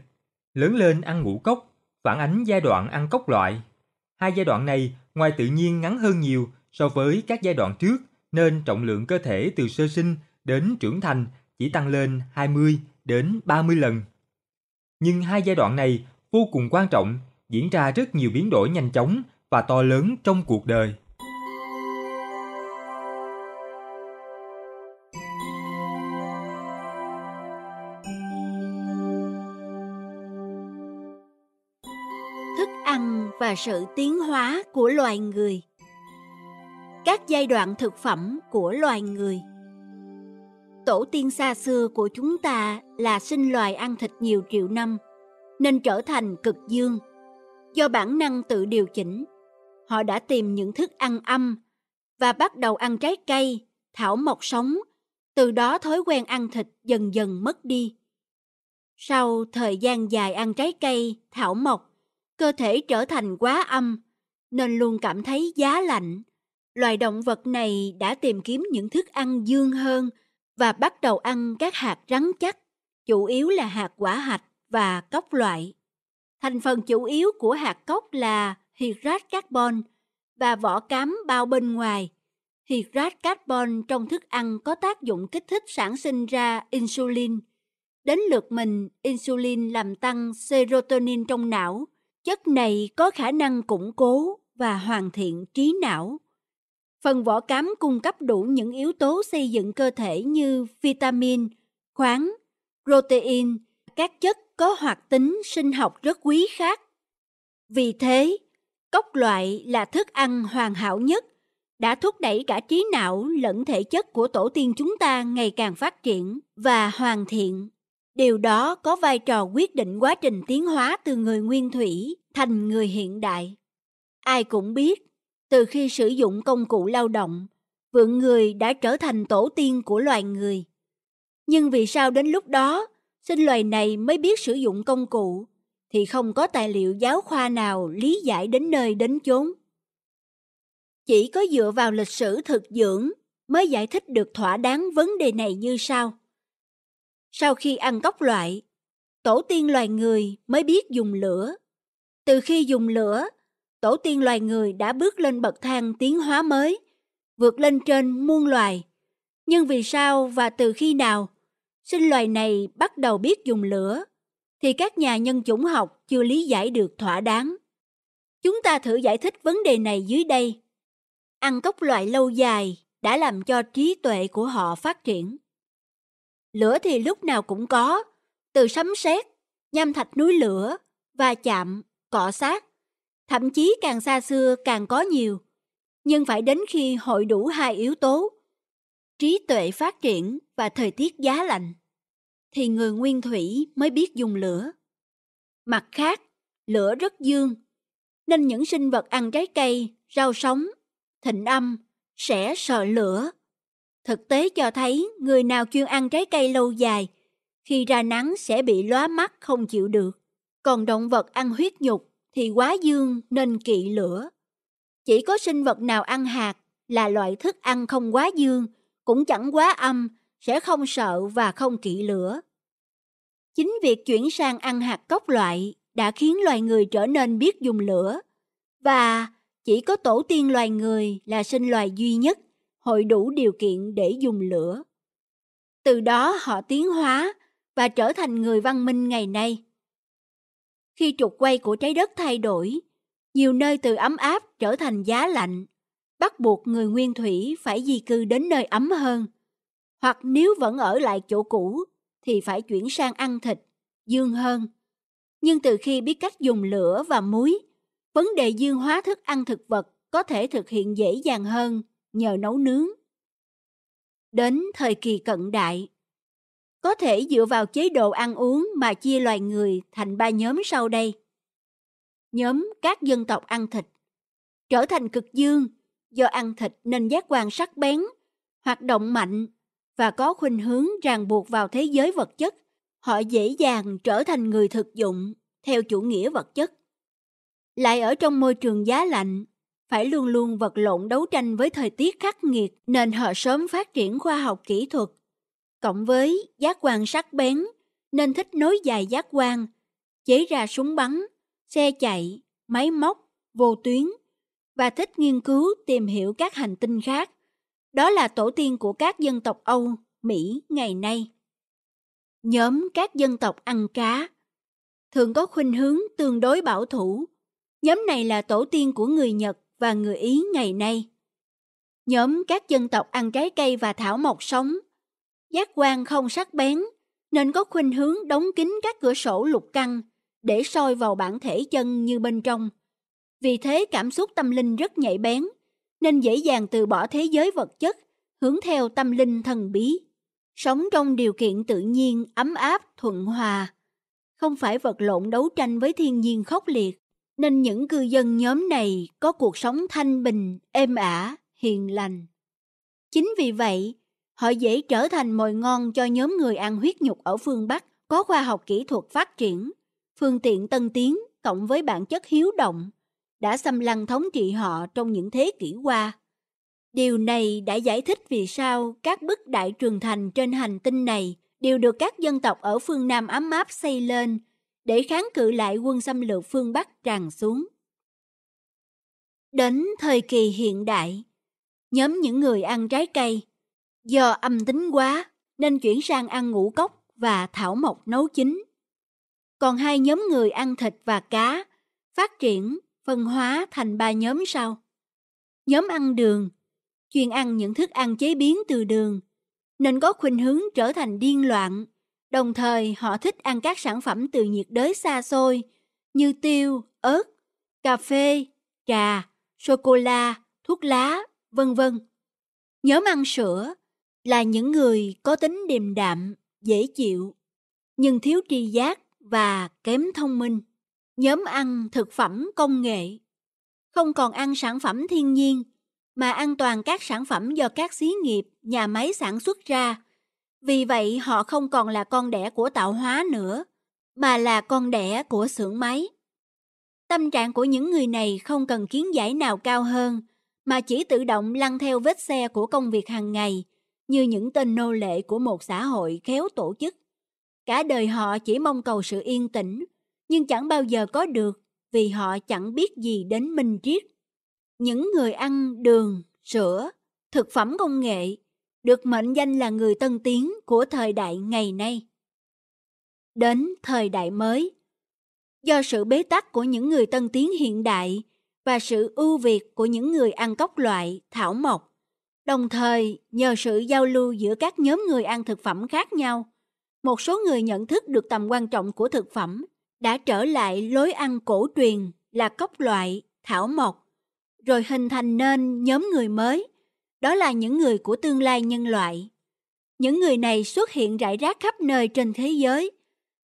lớn lên ăn ngũ cốc, phản ánh giai đoạn ăn cốc loại. Hai giai đoạn này ngoài tự nhiên ngắn hơn nhiều so với các giai đoạn trước, nên trọng lượng cơ thể từ sơ sinh đến trưởng thành chỉ tăng lên 20 đến 30 lần. Nhưng hai giai đoạn này vô cùng quan trọng, diễn ra rất nhiều biến đổi nhanh chóng và to lớn trong cuộc đời.
Và sự tiến hóa của loài người. Các giai đoạn thực phẩm của loài người. Tổ tiên xa xưa của chúng ta là sinh loài ăn thịt nhiều triệu năm, nên trở thành cực dương. Do bản năng tự điều chỉnh, họ đã tìm những thức ăn âm và bắt đầu ăn trái cây, thảo mộc sống. Từ đó thói quen ăn thịt dần dần mất đi. Sau thời gian dài ăn trái cây, thảo mộc cơ thể trở thành quá âm nên luôn cảm thấy giá lạnh loài động vật này đã tìm kiếm những thức ăn dương hơn và bắt đầu ăn các hạt rắn chắc, chủ yếu là hạt quả hạch và cốc loại. Thành phần chủ yếu của hạt cốc là hydrat carbon và vỏ cám bao bên ngoài. Hydrat carbon trong thức ăn có tác dụng kích thích sản sinh ra insulin. Đến lượt mình, insulin làm tăng serotonin trong não. Chất này có khả năng củng cố và hoàn thiện trí não. Phần vỏ cám cung cấp đủ những yếu tố xây dựng cơ thể như vitamin, khoáng, protein, các chất có hoạt tính sinh học rất quý khác. Vì thế, cốc loại là thức ăn hoàn hảo nhất, đã thúc đẩy cả trí não lẫn thể chất của tổ tiên chúng ta ngày càng phát triển và hoàn thiện. Điều đó có vai trò quyết định quá trình tiến hóa từ người nguyên thủy thành người hiện đại. Ai cũng biết, từ khi sử dụng công cụ lao động, vượn người đã trở thành tổ tiên của loài người. Nhưng vì sao đến lúc đó, sinh loài này mới biết sử dụng công cụ, thì không có tài liệu giáo khoa nào lý giải đến nơi đến chốn. Chỉ có dựa vào lịch sử thực dưỡng mới giải thích được thỏa đáng vấn đề này như sau. Sau khi ăn cốc loại, tổ tiên loài người mới biết dùng lửa. Từ khi dùng lửa, tổ tiên loài người đã bước lên bậc thang tiến hóa mới, vượt lên trên muôn loài. Nhưng vì sao và từ khi nào sinh loài này bắt đầu biết dùng lửa thì các nhà nhân chủng học chưa lý giải được thỏa đáng. Chúng ta thử giải thích vấn đề này dưới đây. Ăn cốc loại lâu dài đã làm cho trí tuệ của họ phát triển. Lửa thì lúc nào cũng có, từ sấm sét, nham thạch núi lửa, va chạm, cọ sát. Thậm chí càng xa xưa càng có nhiều. Nhưng phải đến khi hội đủ hai yếu tố, trí tuệ phát triển và thời tiết giá lạnh, thì người nguyên thủy mới biết dùng lửa. Mặt khác, lửa rất dương, nên những sinh vật ăn trái cây, rau sống, thịnh âm sẽ sợ lửa. Thực tế cho thấy người nào chuyên ăn trái cây lâu dài, khi ra nắng sẽ bị lóa mắt không chịu được. Còn động vật ăn huyết nhục thì quá dương nên kỵ lửa. Chỉ có sinh vật nào ăn hạt là loại thức ăn không quá dương, cũng chẳng quá âm, sẽ không sợ và không kỵ lửa. Chính việc chuyển sang ăn hạt cốc loại đã khiến loài người trở nên biết dùng lửa và chỉ có tổ tiên loài người là sinh loài duy nhất hội đủ điều kiện để dùng lửa. Từ đó họ tiến hóa và trở thành người văn minh ngày nay. Khi trục quay của trái đất thay đổi, nhiều nơi từ ấm áp trở thành giá lạnh, bắt buộc người nguyên thủy phải di cư đến nơi ấm hơn. Hoặc nếu vẫn ở lại chỗ cũ, thì phải chuyển sang ăn thịt, dương hơn. Nhưng từ khi biết cách dùng lửa và muối, vấn đề dương hóa thức ăn thực vật có thể thực hiện dễ dàng hơn nhờ nấu nướng. Đến thời kỳ cận đại, có thể dựa vào chế độ ăn uống mà chia loài người thành ba nhóm sau đây. Nhóm các dân tộc ăn thịt trở thành cực dương do ăn thịt nên giác quan sắc bén, hoạt động mạnh và có khuynh hướng ràng buộc vào thế giới vật chất. Họ dễ dàng trở thành người thực dụng theo chủ nghĩa vật chất. Lại ở trong môi trường giá lạnh, phải luôn luôn vật lộn đấu tranh với thời tiết khắc nghiệt nên họ sớm phát triển khoa học kỹ thuật. Cộng với giác quan sắc bén nên thích nối dài giác quan, chế ra súng bắn, xe chạy, máy móc, vô tuyến và thích nghiên cứu tìm hiểu các hành tinh khác. Đó là tổ tiên của các dân tộc Âu, Mỹ ngày nay. Nhóm các dân tộc ăn cá thường có khuynh hướng tương đối bảo thủ. Nhóm này là tổ tiên của người Nhật và người Ý ngày nay. Nhóm các dân tộc ăn trái cây và thảo mộc sống, giác quan không sắc bén, nên có khuynh hướng đóng kín các cửa sổ lục căng để soi vào bản thể chân như bên trong. Vì thế cảm xúc tâm linh rất nhạy bén, nên dễ dàng từ bỏ thế giới vật chất, hướng theo tâm linh thần bí. Sống trong điều kiện tự nhiên, ấm áp, thuận hòa. Không phải vật lộn đấu tranh với thiên nhiên khốc liệt, nên những cư dân nhóm này có cuộc sống thanh bình, êm ả, hiền lành. Chính vì vậy, họ dễ trở thành mồi ngon cho nhóm người ăn huyết nhục ở phương Bắc có khoa học kỹ thuật phát triển, phương tiện tân tiến cộng với bản chất hiếu động, đã xâm lăng thống trị họ trong những thế kỷ qua. Điều này đã giải thích vì sao các bức đại trường thành trên hành tinh này đều được các dân tộc ở phương Nam ấm áp xây lên để kháng cự lại quân xâm lược phương Bắc tràn xuống. Đến thời kỳ hiện đại, nhóm những người ăn trái cây do âm tính quá nên chuyển sang ăn ngũ cốc và thảo mộc nấu chín. Còn hai nhóm người ăn thịt và cá phát triển phân hóa thành ba nhóm sau. Nhóm ăn đường, chuyên ăn những thức ăn chế biến từ đường, nên có khuynh hướng trở thành điên loạn Đồng thời họ thích ăn các sản phẩm từ nhiệt đới xa xôi như tiêu, ớt, cà phê, trà, sô-cô-la, thuốc lá, vân vân. Nhóm ăn sữa là những người có tính điềm đạm, dễ chịu. nhưng thiếu tri giác và kém thông minh. Nhóm ăn thực phẩm công nghệ. Không còn ăn sản phẩm thiên nhiên, mà an toàn các sản phẩm do các xí nghiệp, nhà máy sản xuất ra. Vì vậy họ không còn là con đẻ của tạo hóa nữa, mà là con đẻ của xưởng máy. Tâm trạng của những người này không cần kiến giải nào cao hơn, mà chỉ tự động lăn theo vết xe của công việc hàng ngày, như những tên nô lệ của một xã hội khéo tổ chức. Cả đời họ chỉ mong cầu sự yên tĩnh, nhưng chẳng bao giờ có được vì họ chẳng biết gì đến minh triết. Những người ăn đường, sữa, thực phẩm công nghệ được mệnh danh là người tân tiến của thời đại ngày nay. Đến thời đại mới, do sự bế tắc của những người tân tiến hiện đại và sự ưu việt của những người ăn cốc loại, thảo mộc, đồng thời nhờ sự giao lưu giữa các nhóm người ăn thực phẩm khác nhau, một số người nhận thức được tầm quan trọng của thực phẩm đã trở lại lối ăn cổ truyền là cốc loại, thảo mộc, rồi hình thành nên nhóm người mới, đó là những người của tương lai nhân loại. Những người này xuất hiện rải rác khắp nơi trên thế giới.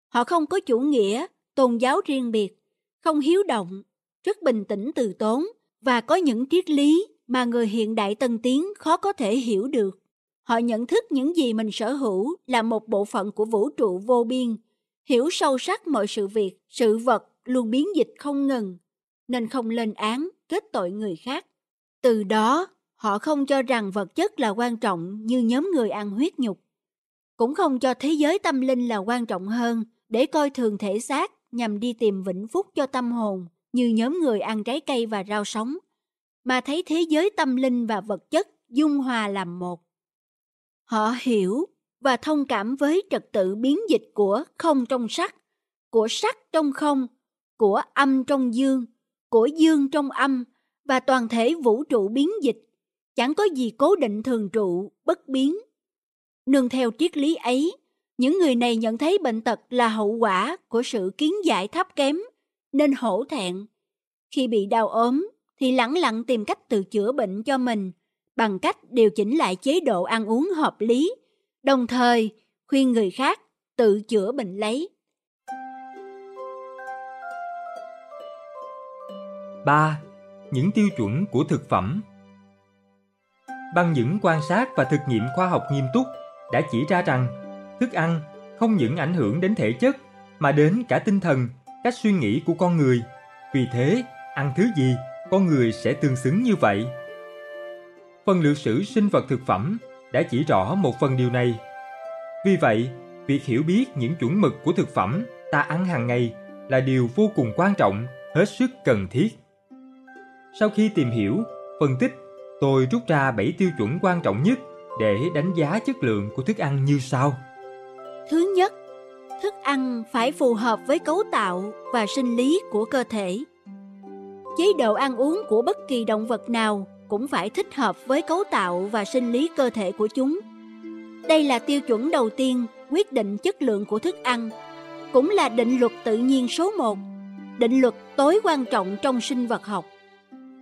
Họ không có chủ nghĩa, tôn giáo riêng biệt, không hiếu động, rất bình tĩnh từ tốn và có những triết lý mà người hiện đại tân tiến khó có thể hiểu được. Họ nhận thức những gì mình sở hữu là một bộ phận của vũ trụ vô biên, hiểu sâu sắc mọi sự việc, sự vật luôn biến dịch không ngừng, nên không lên án, kết tội người khác. Từ đó, họ không cho rằng vật chất là quan trọng như nhóm người ăn huyết nhục. Cũng không cho thế giới tâm linh là quan trọng hơn để coi thường thể xác nhằm đi tìm vĩnh phúc cho tâm hồn như nhóm người ăn trái cây và rau sống, mà thấy thế giới tâm linh và vật chất dung hòa làm một. Họ hiểu và thông cảm với trật tự biến dịch của không trong sắc, của sắc trong không, của âm trong dương, của dương trong âm và toàn thể vũ trụ biến dịch, chẳng có gì cố định thường trụ, bất biến. Nương theo triết lý ấy, những người này nhận thấy bệnh tật là hậu quả của sự kiến giải thấp kém, nên hổ thẹn. Khi bị đau ốm, thì lẳng lặng tìm cách tự chữa bệnh cho mình bằng cách điều chỉnh lại chế độ ăn uống hợp lý, đồng thời khuyên người khác tự chữa bệnh lấy.
3. Những tiêu chuẩn của thực phẩm Bằng những quan sát và thực nghiệm khoa học nghiêm túc đã chỉ ra rằng thức ăn không những ảnh hưởng đến thể chất mà đến cả tinh thần, cách suy nghĩ của con người. Vì thế, ăn thứ gì, con người sẽ tương xứng như vậy. Phần lược sử sinh vật thực phẩm đã chỉ rõ một phần điều này. Vì vậy, việc hiểu biết những chuẩn mực của thực phẩm ta ăn hàng ngày là điều vô cùng quan trọng, hết sức cần thiết. Sau khi tìm hiểu, phân tích, tôi rút ra 7 tiêu chuẩn quan trọng nhất để đánh giá chất lượng của thức ăn như sau.
Thứ nhất, thức ăn phải phù hợp với cấu tạo và sinh lý của cơ thể. Chế độ ăn uống của bất kỳ động vật nào cũng phải thích hợp với cấu tạo và sinh lý cơ thể của chúng. Đây là tiêu chuẩn đầu tiên quyết định chất lượng của thức ăn, cũng là định luật tự nhiên số 1, định luật tối quan trọng trong sinh vật học.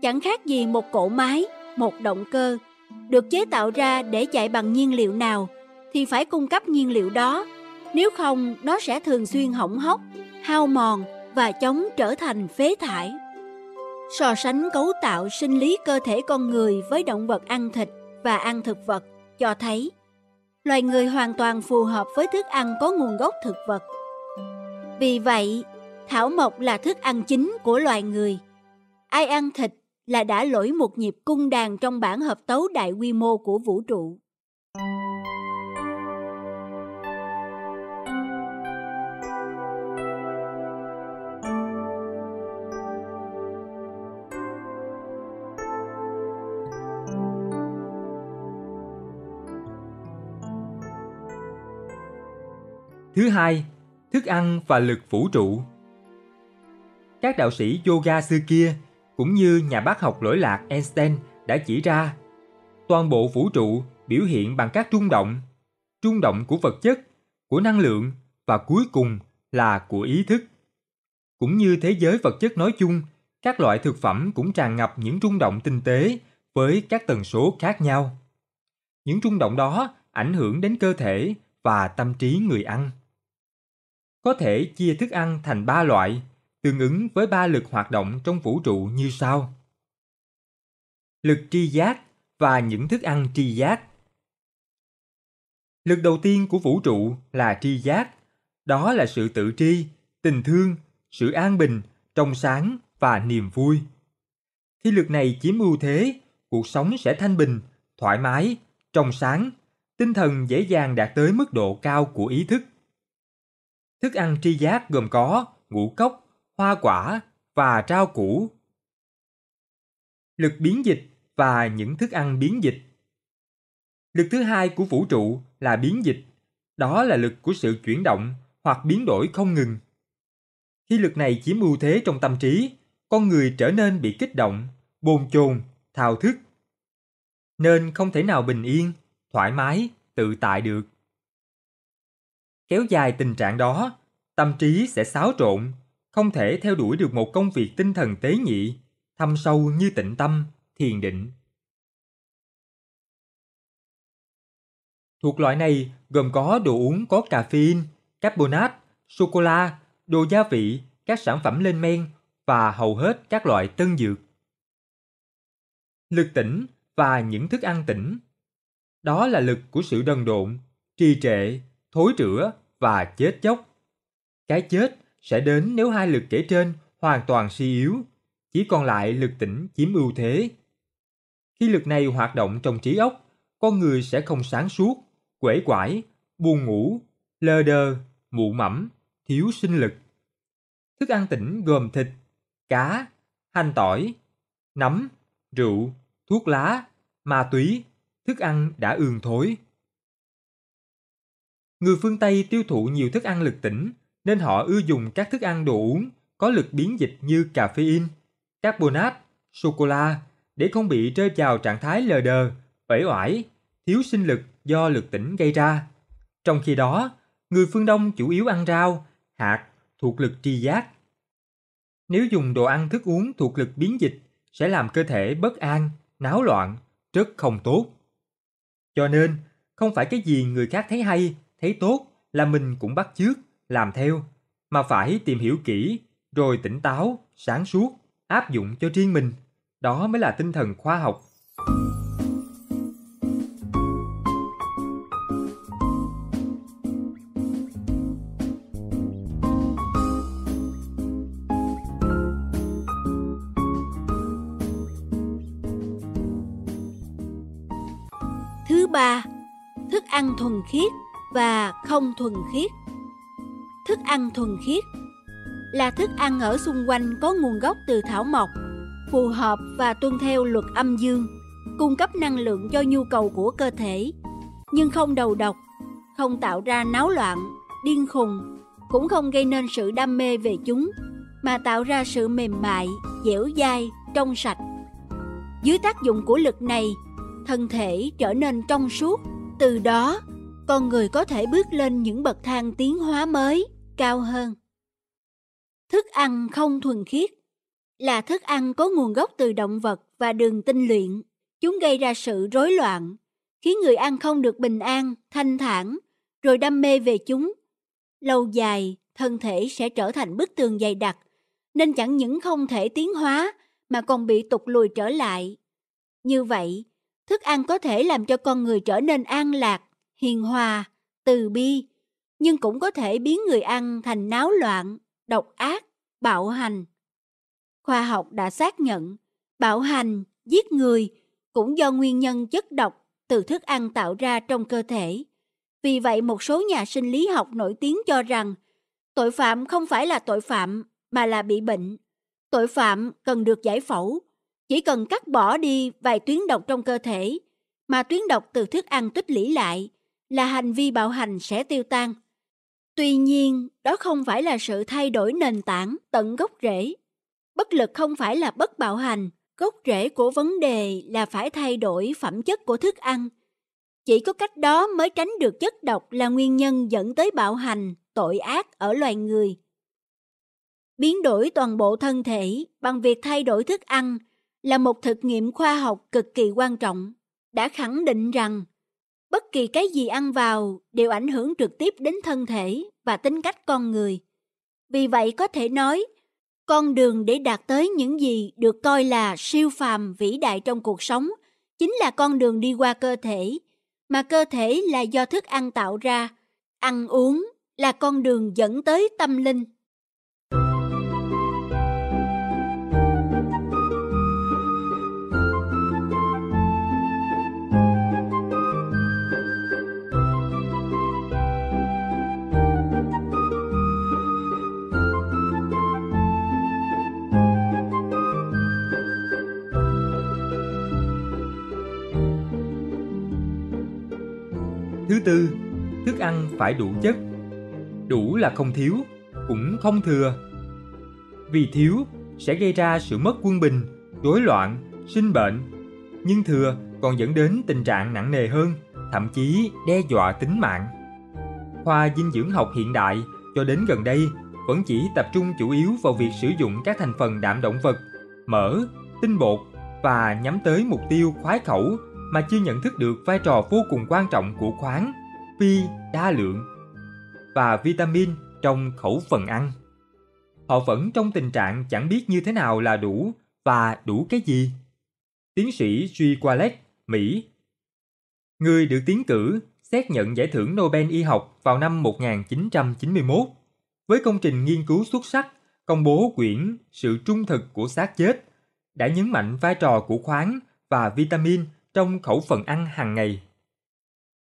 Chẳng khác gì một cỗ máy, một động cơ, được chế tạo ra để chạy bằng nhiên liệu nào thì phải cung cấp nhiên liệu đó, nếu không nó sẽ thường xuyên hỏng hóc, hao mòn và chống trở thành phế thải. So sánh cấu tạo sinh lý cơ thể con người với động vật ăn thịt và ăn thực vật cho thấy loài người hoàn toàn phù hợp với thức ăn có nguồn gốc thực vật. Vì vậy, thảo mộc là thức ăn chính của loài người. Ai ăn thịt là đã lỗi một nhịp cung đàn trong bản hợp tấu đại quy mô của vũ trụ.
Thứ hai, thức ăn và lực vũ trụ. Các đạo sĩ yoga xưa kia cũng như nhà bác học lỗi lạc Einstein đã chỉ ra toàn bộ vũ trụ biểu hiện bằng các trung động, trung động của vật chất, của năng lượng và cuối cùng là của ý thức. Cũng như thế giới vật chất nói chung, các loại thực phẩm cũng tràn ngập những trung động tinh tế với các tần số khác nhau. Những trung động đó ảnh hưởng đến cơ thể và tâm trí người ăn. có thể chia thức ăn thành ba loại, tương ứng với ba lực hoạt động trong vũ trụ như sau. Lực tri giác và những thức ăn tri giác. Lực đầu tiên của vũ trụ là tri giác, đó là sự tự tri, tình thương, sự an bình, trong sáng và niềm vui. Khi lực này chiếm ưu thế, cuộc sống sẽ thanh bình, thoải mái, trong sáng, tinh thần dễ dàng đạt tới mức độ cao của ý thức. Thức ăn tri giác gồm có ngũ cốc, hoa quả và rau củ. Lực biến dịch và những thức ăn biến dịch. Lực thứ hai của vũ trụ là biến dịch. Đó là lực của sự chuyển động hoặc biến đổi không ngừng. Khi lực này chiếm ưu thế trong tâm trí, con người trở nên bị kích động, bồn chồn, thao thức. Nên không thể nào bình yên, thoải mái, tự tại được. Kéo dài tình trạng đó, tâm trí sẽ xáo trộn, không thể theo đuổi được một công việc tinh thần tế nhị, thâm sâu như tịnh tâm, thiền định. Thuộc loại này gồm có đồ uống có caffeine, carbonate, sô-cô-la, đồ gia vị, các sản phẩm lên men và hầu hết các loại tân dược. Lực tỉnh và những thức ăn tỉnh. Đó là lực của sự đần độn, trì trệ, thối rữa và chết chóc. Cái chết sẽ đến nếu hai lực kể trên hoàn toàn suy yếu, chỉ còn lại lực tỉnh chiếm ưu thế. Khi lực này hoạt động trong trí óc, con người sẽ không sáng suốt, quể quải, buồn ngủ, lơ đơ, mụ mẫm, thiếu sinh lực. Thức ăn tỉnh gồm thịt, cá, hành tỏi, nấm, rượu, thuốc lá, ma túy, thức ăn đã ương thối. Người phương Tây tiêu thụ nhiều thức ăn lực tỉnh nên họ ưa dùng các thức ăn đồ uống có lực biến dịch như caffeine, carbonate, sô-cô-la để không bị rơi vào trạng thái lờ đờ, uể oải, thiếu sinh lực do lực tỉnh gây ra. Trong khi đó, người phương Đông chủ yếu ăn rau, hạt thuộc lực tri giác. Nếu dùng đồ ăn thức uống thuộc lực biến dịch sẽ làm cơ thể bất an, náo loạn, rất không tốt. Cho nên, không phải cái gì người khác thấy hay, thấy tốt là mình cũng bắt chước, làm theo, mà phải tìm hiểu kỹ, rồi tỉnh táo, sáng suốt, áp dụng cho riêng mình. Đó mới là tinh thần khoa học.
Thứ ba, thức ăn thuần khiết và không thuần khiết. Thức ăn thuần khiết là thức ăn ở xung quanh có nguồn gốc từ thảo mộc, phù hợp và tuân theo luật âm dương, cung cấp năng lượng cho nhu cầu của cơ thể, nhưng không đầu độc, không tạo ra náo loạn, điên khùng, cũng không gây nên sự đam mê về chúng, mà tạo ra sự mềm mại, dẻo dai, trong sạch. Dưới tác dụng của lực này, thân thể trở nên trong suốt, từ đó con người có thể bước lên những bậc thang tiến hóa mới, cao hơn. Thức ăn không thuần khiết là thức ăn có nguồn gốc từ động vật và đường tinh luyện. Chúng gây ra sự rối loạn, khiến người ăn không được bình an, thanh thản, rồi đam mê về chúng. Lâu dài, thân thể sẽ trở thành bức tường dày đặc, nên chẳng những không thể tiến hóa mà còn bị tụt lùi trở lại. Như vậy, thức ăn có thể làm cho con người trở nên an lạc, hiền hòa, từ bi, nhưng cũng có thể biến người ăn thành náo loạn, độc ác, bạo hành. Khoa học đã xác nhận bạo hành, giết người cũng do nguyên nhân chất độc từ thức ăn tạo ra trong cơ thể. Vì vậy một số nhà sinh lý học nổi tiếng cho rằng tội phạm không phải là tội phạm mà là bị bệnh. Tội phạm cần được giải phẫu, chỉ cần cắt bỏ đi vài tuyến độc trong cơ thể mà tuyến độc từ thức ăn tích lũy lại là hành vi bạo hành sẽ tiêu tan. Tuy nhiên, đó không phải là sự thay đổi nền tảng tận gốc rễ. Bất lực không phải là bất bạo hành, gốc rễ của vấn đề là phải thay đổi phẩm chất của thức ăn. Chỉ có cách đó mới tránh được chất độc là nguyên nhân dẫn tới bạo hành, tội ác ở loài người. Biến đổi toàn bộ thân thể bằng việc thay đổi thức ăn là một thực nghiệm khoa học cực kỳ quan trọng, đã khẳng định rằng bất kỳ cái gì ăn vào đều ảnh hưởng trực tiếp đến thân thể và tính cách con người. Vì vậy có thể nói, con đường để đạt tới những gì được coi là siêu phàm vĩ đại trong cuộc sống chính là con đường đi qua cơ thể, mà cơ thể là do thức ăn tạo ra. Ăn uống là con đường dẫn tới tâm linh.
Phải đủ chất. Đủ là không thiếu, cũng không thừa. Vì thiếu sẽ gây ra sự mất quân bình, rối loạn, sinh bệnh. Nhưng thừa còn dẫn đến tình trạng nặng nề hơn, thậm chí đe dọa tính mạng. Khoa dinh dưỡng học hiện đại cho đến gần đây vẫn chỉ tập trung chủ yếu vào việc sử dụng các thành phần đạm động vật, mỡ, tinh bột và nhắm tới mục tiêu khoái khẩu mà chưa nhận thức được vai trò vô cùng quan trọng của khoáng, pi đa lượng và vitamin trong khẩu phần ăn. Họ vẫn trong tình trạng chẳng biết như thế nào là đủ và đủ cái gì. Tiến sĩ G. Wallace, Mỹ Người được tiến cử xét nhận giải thưởng Nobel y học vào năm 1991 với công trình nghiên cứu xuất sắc công bố quyển Sự trung thực của xác chết đã nhấn mạnh vai trò của khoáng và vitamin trong khẩu phần ăn hàng ngày.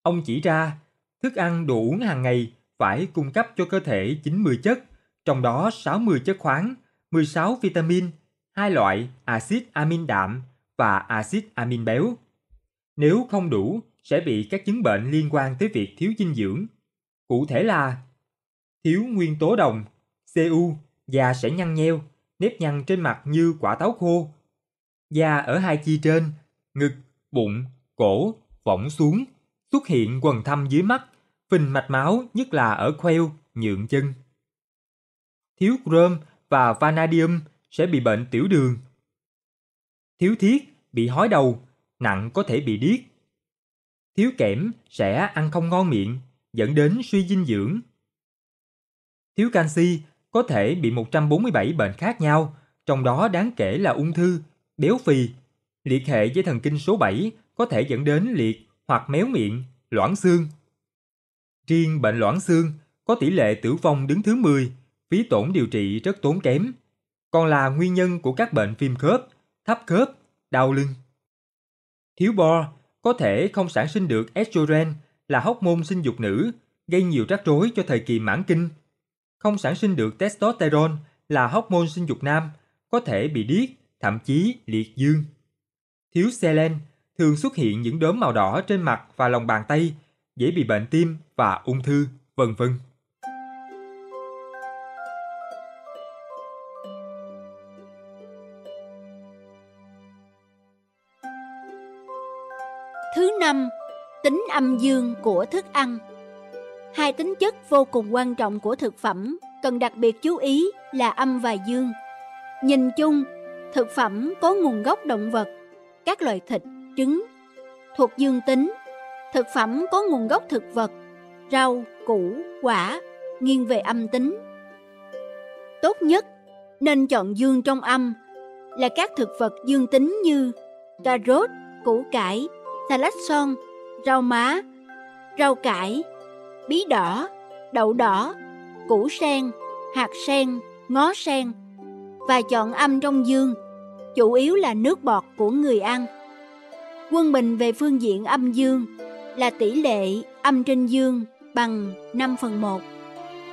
Ông chỉ ra, thức ăn đồ uống hàng ngày phải cung cấp cho cơ thể 90 chất, trong đó 60 chất khoáng, 16 vitamin, hai loại axit amin đạm và axit amin béo. Nếu không đủ, sẽ bị các chứng bệnh liên quan tới việc thiếu dinh dưỡng. Cụ thể là thiếu nguyên tố đồng, Cu, da sẽ nhăn nheo, nếp nhăn trên mặt như quả táo khô. Da ở hai chi trên, ngực bụng, cổ, võng xuống, xuất hiện quần thâm dưới mắt, phình mạch máu nhất là ở khoeo, nhượng chân. Thiếu chrome và vanadium sẽ bị bệnh tiểu đường. Thiếu thiết bị hói đầu, nặng có thể bị điếc. Thiếu kẽm sẽ ăn không ngon miệng, dẫn đến suy dinh dưỡng. Thiếu canxi có thể bị 147 bệnh khác nhau, trong đó đáng kể là ung thư, béo phì, Liệt hệ dây thần kinh số 7 có thể dẫn đến liệt hoặc méo miệng, loãng xương. Riêng bệnh loãng xương có tỷ lệ tử vong đứng thứ 10, phí tổn điều trị rất tốn kém, còn là nguyên nhân của các bệnh viêm khớp, thấp khớp, đau lưng. Thiếu bo có thể không sản sinh được estrogen là hormone sinh dục nữ, gây nhiều rắc rối cho thời kỳ mãn kinh. Không sản sinh được testosterone là hormone sinh dục nam, có thể bị điếc, thậm chí liệt dương. Thiếu selen thường xuất hiện những đốm màu đỏ trên mặt và lòng bàn tay, dễ bị bệnh tim và ung thư, vân vân.
Thứ năm, tính âm dương của thức ăn. Hai tính chất vô cùng quan trọng của thực phẩm cần đặc biệt chú ý là âm và dương. Nhìn chung, thực phẩm có nguồn gốc động vật các loại thịt, trứng. Thuộc dương tính, thực phẩm có nguồn gốc thực vật, rau, củ, quả, nghiêng về âm tính. Tốt nhất nên chọn dương trong âm là các thực vật dương tính như cà rốt, củ cải, salad son, rau má, rau cải, bí đỏ, đậu đỏ, củ sen, hạt sen, ngó sen và chọn âm trong dương chủ yếu là nước bọt của người ăn. Quân bình về phương diện âm dương là tỷ lệ âm trên dương bằng 5 phần 1.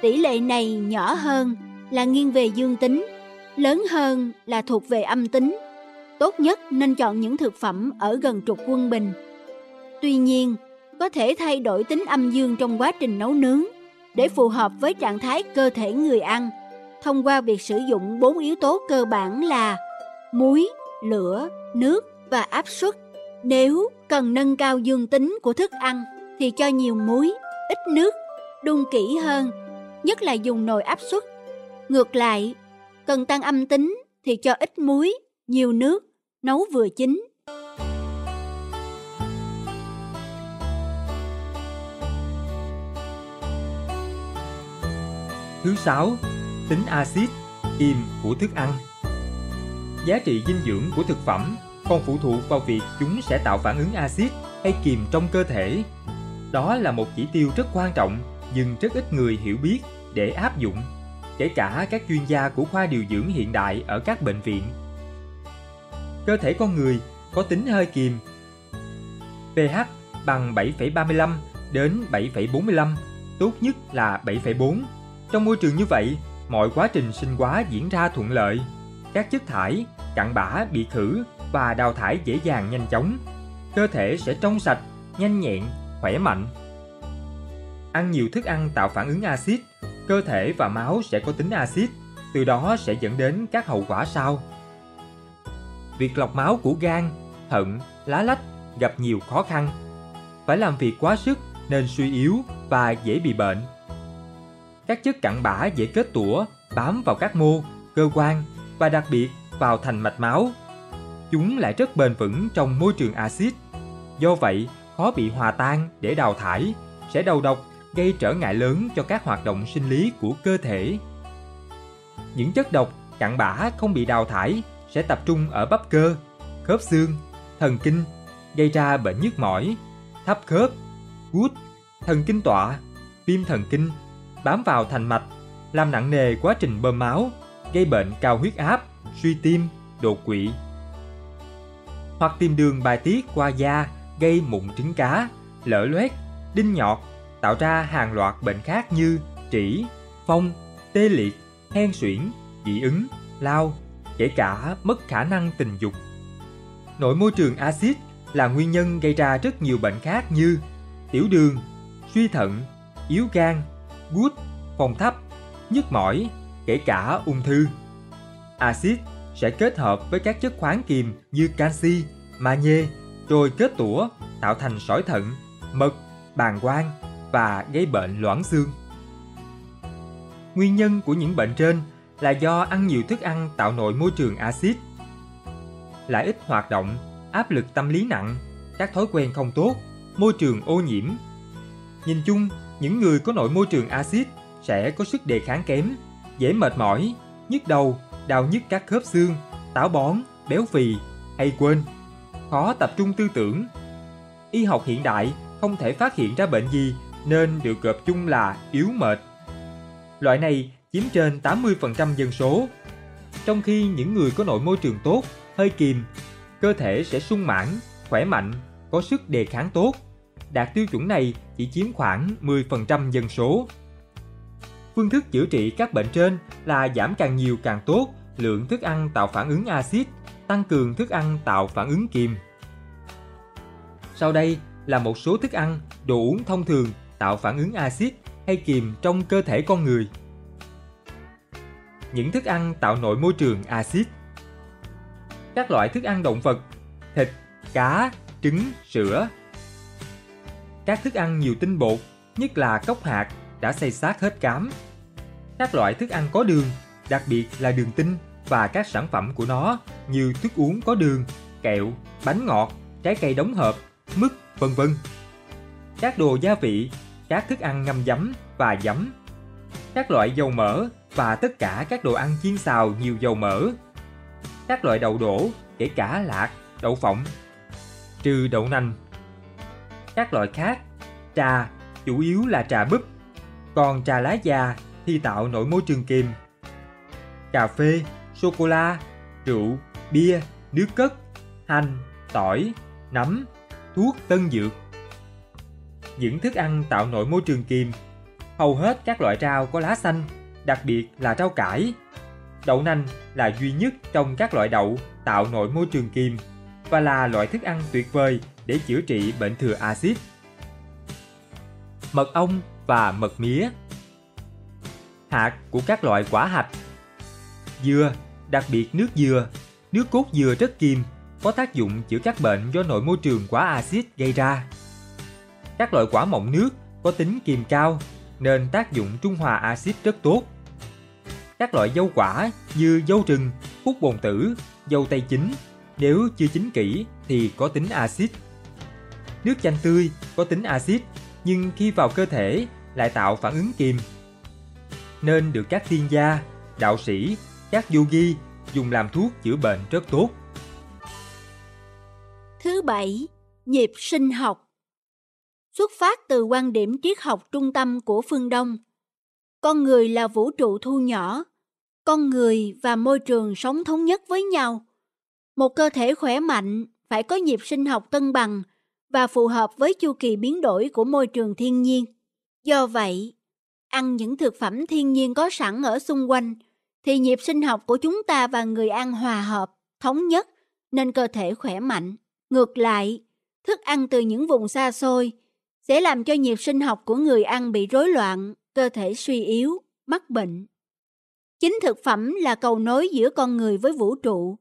Tỷ lệ này nhỏ hơn là nghiêng về dương tính, lớn hơn là thuộc về âm tính. Tốt nhất nên chọn những thực phẩm ở gần trục quân bình. Tuy nhiên, có thể thay đổi tính âm dương trong quá trình nấu nướng để phù hợp với trạng thái cơ thể người ăn thông qua việc sử dụng bốn yếu tố cơ bản là muối, lửa, nước và áp suất. Nếu cần nâng cao dương tính của thức ăn thì cho nhiều muối, ít nước, đun kỹ hơn, nhất là dùng nồi áp suất. Ngược lại, cần tăng âm tính thì cho ít muối, nhiều nước, nấu vừa chín.
Thứ sáu, tính axit, kiềm của thức ăn. Giá trị dinh dưỡng của thực phẩm còn phụ thuộc vào việc chúng sẽ tạo phản ứng axit hay kiềm trong cơ thể. Đó là một chỉ tiêu rất quan trọng nhưng rất ít người hiểu biết để áp dụng, kể cả các chuyên gia của khoa điều dưỡng hiện đại ở các bệnh viện. Cơ thể con người có tính hơi kiềm. pH bằng 7,35 đến 7,45, tốt nhất là 7,4. Trong môi trường như vậy, mọi quá trình sinh hóa diễn ra thuận lợi. Các chất thải, cặn bã bị khử và đào thải dễ dàng nhanh chóng. Cơ thể sẽ trong sạch, nhanh nhẹn, khỏe mạnh. Ăn nhiều thức ăn tạo phản ứng axit, cơ thể và máu sẽ có tính axit, từ đó sẽ dẫn đến các hậu quả sau. Việc lọc máu của gan, thận, lá lách gặp nhiều khó khăn. Phải làm việc quá sức nên suy yếu và dễ bị bệnh. Các chất cặn bã dễ kết tủa, bám vào các mô, cơ quan và đặc biệt vào thành mạch máu. Chúng lại rất bền vững trong môi trường axit. Do vậy, khó bị hòa tan để đào thải, sẽ đầu độc gây trở ngại lớn cho các hoạt động sinh lý của cơ thể. Những chất độc, cặn bã không bị đào thải sẽ tập trung ở bắp cơ, khớp xương, thần kinh, gây ra bệnh nhức mỏi, thấp khớp, gút, thần kinh tọa, viêm thần kinh, bám vào thành mạch, làm nặng nề quá trình bơm máu, gây bệnh cao huyết áp, suy tim, đột quỵ. Hoặc tìm đường bài tiết qua da gây mụn trứng cá, lở loét, đinh nhọt, tạo ra hàng loạt bệnh khác như trĩ, phong, tê liệt, hen suyễn, dị ứng, lao, kể cả mất khả năng tình dục. Nội môi trường axit là nguyên nhân gây ra rất nhiều bệnh khác như tiểu đường, suy thận, yếu gan, gút, phòng thấp, nhức mỏi, kể cả ung thư. Axit sẽ kết hợp với các chất khoáng kiềm như canxi, magie, rồi kết tủa tạo thành sỏi thận, mật, bàng quang và gây bệnh loãng xương. Nguyên nhân của những bệnh trên là do ăn nhiều thức ăn tạo nội môi trường axit. Lại ít hoạt động, áp lực tâm lý nặng, các thói quen không tốt, môi trường ô nhiễm. Nhìn chung, những người có nội môi trường axit sẽ có sức đề kháng kém, dễ mệt mỏi, nhức đầu, đau nhức các khớp xương, táo bón, béo phì hay quên, khó tập trung tư tưởng. Y học hiện đại không thể phát hiện ra bệnh gì nên được gộp chung là yếu mệt. Loại này chiếm trên 80% dân số. Trong khi những người có nội môi trường tốt, hơi kiềm, cơ thể sẽ sung mãn, khỏe mạnh, có sức đề kháng tốt. Đạt tiêu chuẩn này chỉ chiếm khoảng 10% dân số. Phương thức chữa trị các bệnh trên là giảm càng nhiều càng tốt lượng thức ăn tạo phản ứng axit, tăng cường thức ăn tạo phản ứng kiềm. Sau đây là một số thức ăn, đồ uống thông thường tạo phản ứng axit hay kiềm trong cơ thể con người. Những thức ăn tạo nội môi trường axit. Các loại thức ăn động vật, thịt, cá, trứng, sữa. Các thức ăn nhiều tinh bột, nhất là cốc hạt, đã xay xác hết cám. Các loại thức ăn có đường, đặc biệt là đường tinh và các sản phẩm của nó như thức uống có đường, kẹo, bánh ngọt, trái cây đóng hộp, mứt, vân vân. Các đồ gia vị, các thức ăn ngâm giấm và giấm. Các loại dầu mỡ và tất cả các đồ ăn chiên xào nhiều dầu mỡ. Các loại đậu đổ, kể cả lạc, đậu phộng, trừ đậu nành. Các loại khác, trà, chủ yếu là trà búp, còn trà lá già thì tạo nội môi trường kiềm. Cà phê, sô-cô-la, rượu, bia, nước cất, hành, tỏi, nấm, thuốc tân dược. Những thức ăn tạo nội môi trường kiềm, hầu hết các loại rau có lá xanh, đặc biệt là rau cải. Đậu nành là duy nhất trong các loại đậu tạo nội môi trường kiềm và là loại thức ăn tuyệt vời để chữa trị bệnh thừa axit. Mật ong và mật mía Hạt của các loại quả hạch Dừa, đặc biệt nước dừa, nước cốt dừa rất kiềm, có tác dụng chữa các bệnh do nội môi trường quá axit gây ra. Các loại quả mọng nước có tính kiềm cao nên tác dụng trung hòa axit rất tốt. Các loại dâu quả như dâu rừng, cúc bồn tử, dâu tây chín nếu chưa chín kỹ thì có tính axit. Nước chanh tươi có tính axit nhưng khi vào cơ thể lại tạo phản ứng kiềm nên được các thiên gia, đạo sĩ, các yogi dùng làm thuốc chữa bệnh rất tốt.
Thứ bảy, nhịp sinh học. Xuất phát từ quan điểm triết học trung tâm của phương Đông, con người là vũ trụ thu nhỏ, con người và môi trường sống thống nhất với nhau. Một cơ thể khỏe mạnh phải có nhịp sinh học cân bằng và phù hợp với chu kỳ biến đổi của môi trường thiên nhiên. Do vậy, ăn những thực phẩm thiên nhiên có sẵn ở xung quanh thì nhịp sinh học của chúng ta và người ăn hòa hợp, thống nhất nên cơ thể khỏe mạnh. Ngược lại, thức ăn từ những vùng xa xôi sẽ làm cho nhịp sinh học của người ăn bị rối loạn, cơ thể suy yếu, mắc bệnh. Chính thực phẩm là cầu nối giữa con người với vũ trụ.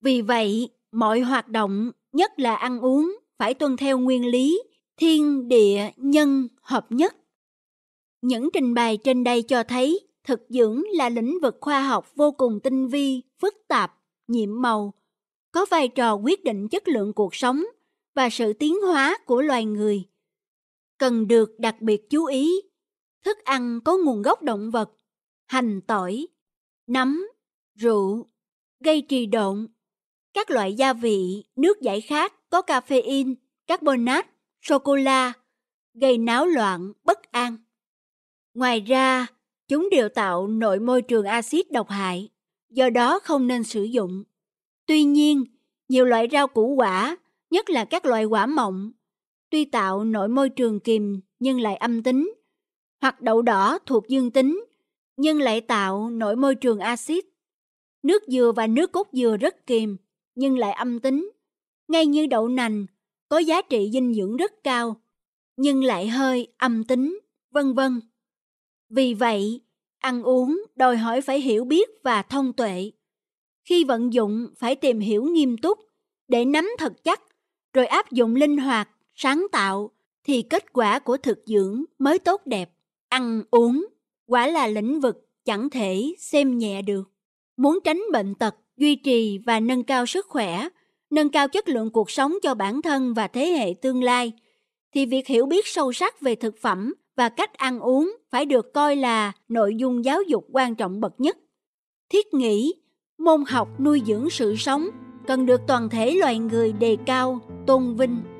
Vì vậy, mọi hoạt động, nhất là ăn uống, phải tuân theo nguyên lý thiên địa nhân hợp nhất. Những trình bày trên đây cho thấy thực dưỡng là lĩnh vực khoa học vô cùng tinh vi, phức tạp, nhiệm màu, có vai trò quyết định chất lượng cuộc sống và sự tiến hóa của loài người. Cần được đặc biệt chú ý, thức ăn có nguồn gốc động vật, hành tỏi, nấm, rượu, gây trì độn, các loại gia vị, nước giải khát có caffeine, carbonate, sô-cô-la, gây náo loạn, bất an. Ngoài ra, chúng đều tạo nội môi trường axit độc hại, do đó không nên sử dụng. Tuy nhiên, nhiều loại rau củ quả, nhất là các loại quả mọng, tuy tạo nội môi trường kiềm nhưng lại âm tính, hoặc đậu đỏ thuộc dương tính, nhưng lại tạo nội môi trường axit. Nước dừa và nước cốt dừa rất kiềm, nhưng lại âm tính. Ngay như đậu nành, có giá trị dinh dưỡng rất cao, nhưng lại hơi âm tính, vân vân. Vì vậy, ăn uống đòi hỏi phải hiểu biết và thông tuệ. Khi vận dụng phải tìm hiểu nghiêm túc để nắm thật chắc, rồi áp dụng linh hoạt, sáng tạo thì kết quả của thực dưỡng mới tốt đẹp. Ăn uống quả là lĩnh vực chẳng thể xem nhẹ được. Muốn tránh bệnh tật, duy trì và nâng cao sức khỏe, nâng cao chất lượng cuộc sống cho bản thân và thế hệ tương lai thì việc hiểu biết sâu sắc về thực phẩm và cách ăn uống phải được coi là nội dung giáo dục quan trọng bậc nhất. Thiết nghĩ, môn học nuôi dưỡng sự sống cần được toàn thể loài người đề cao, tôn vinh.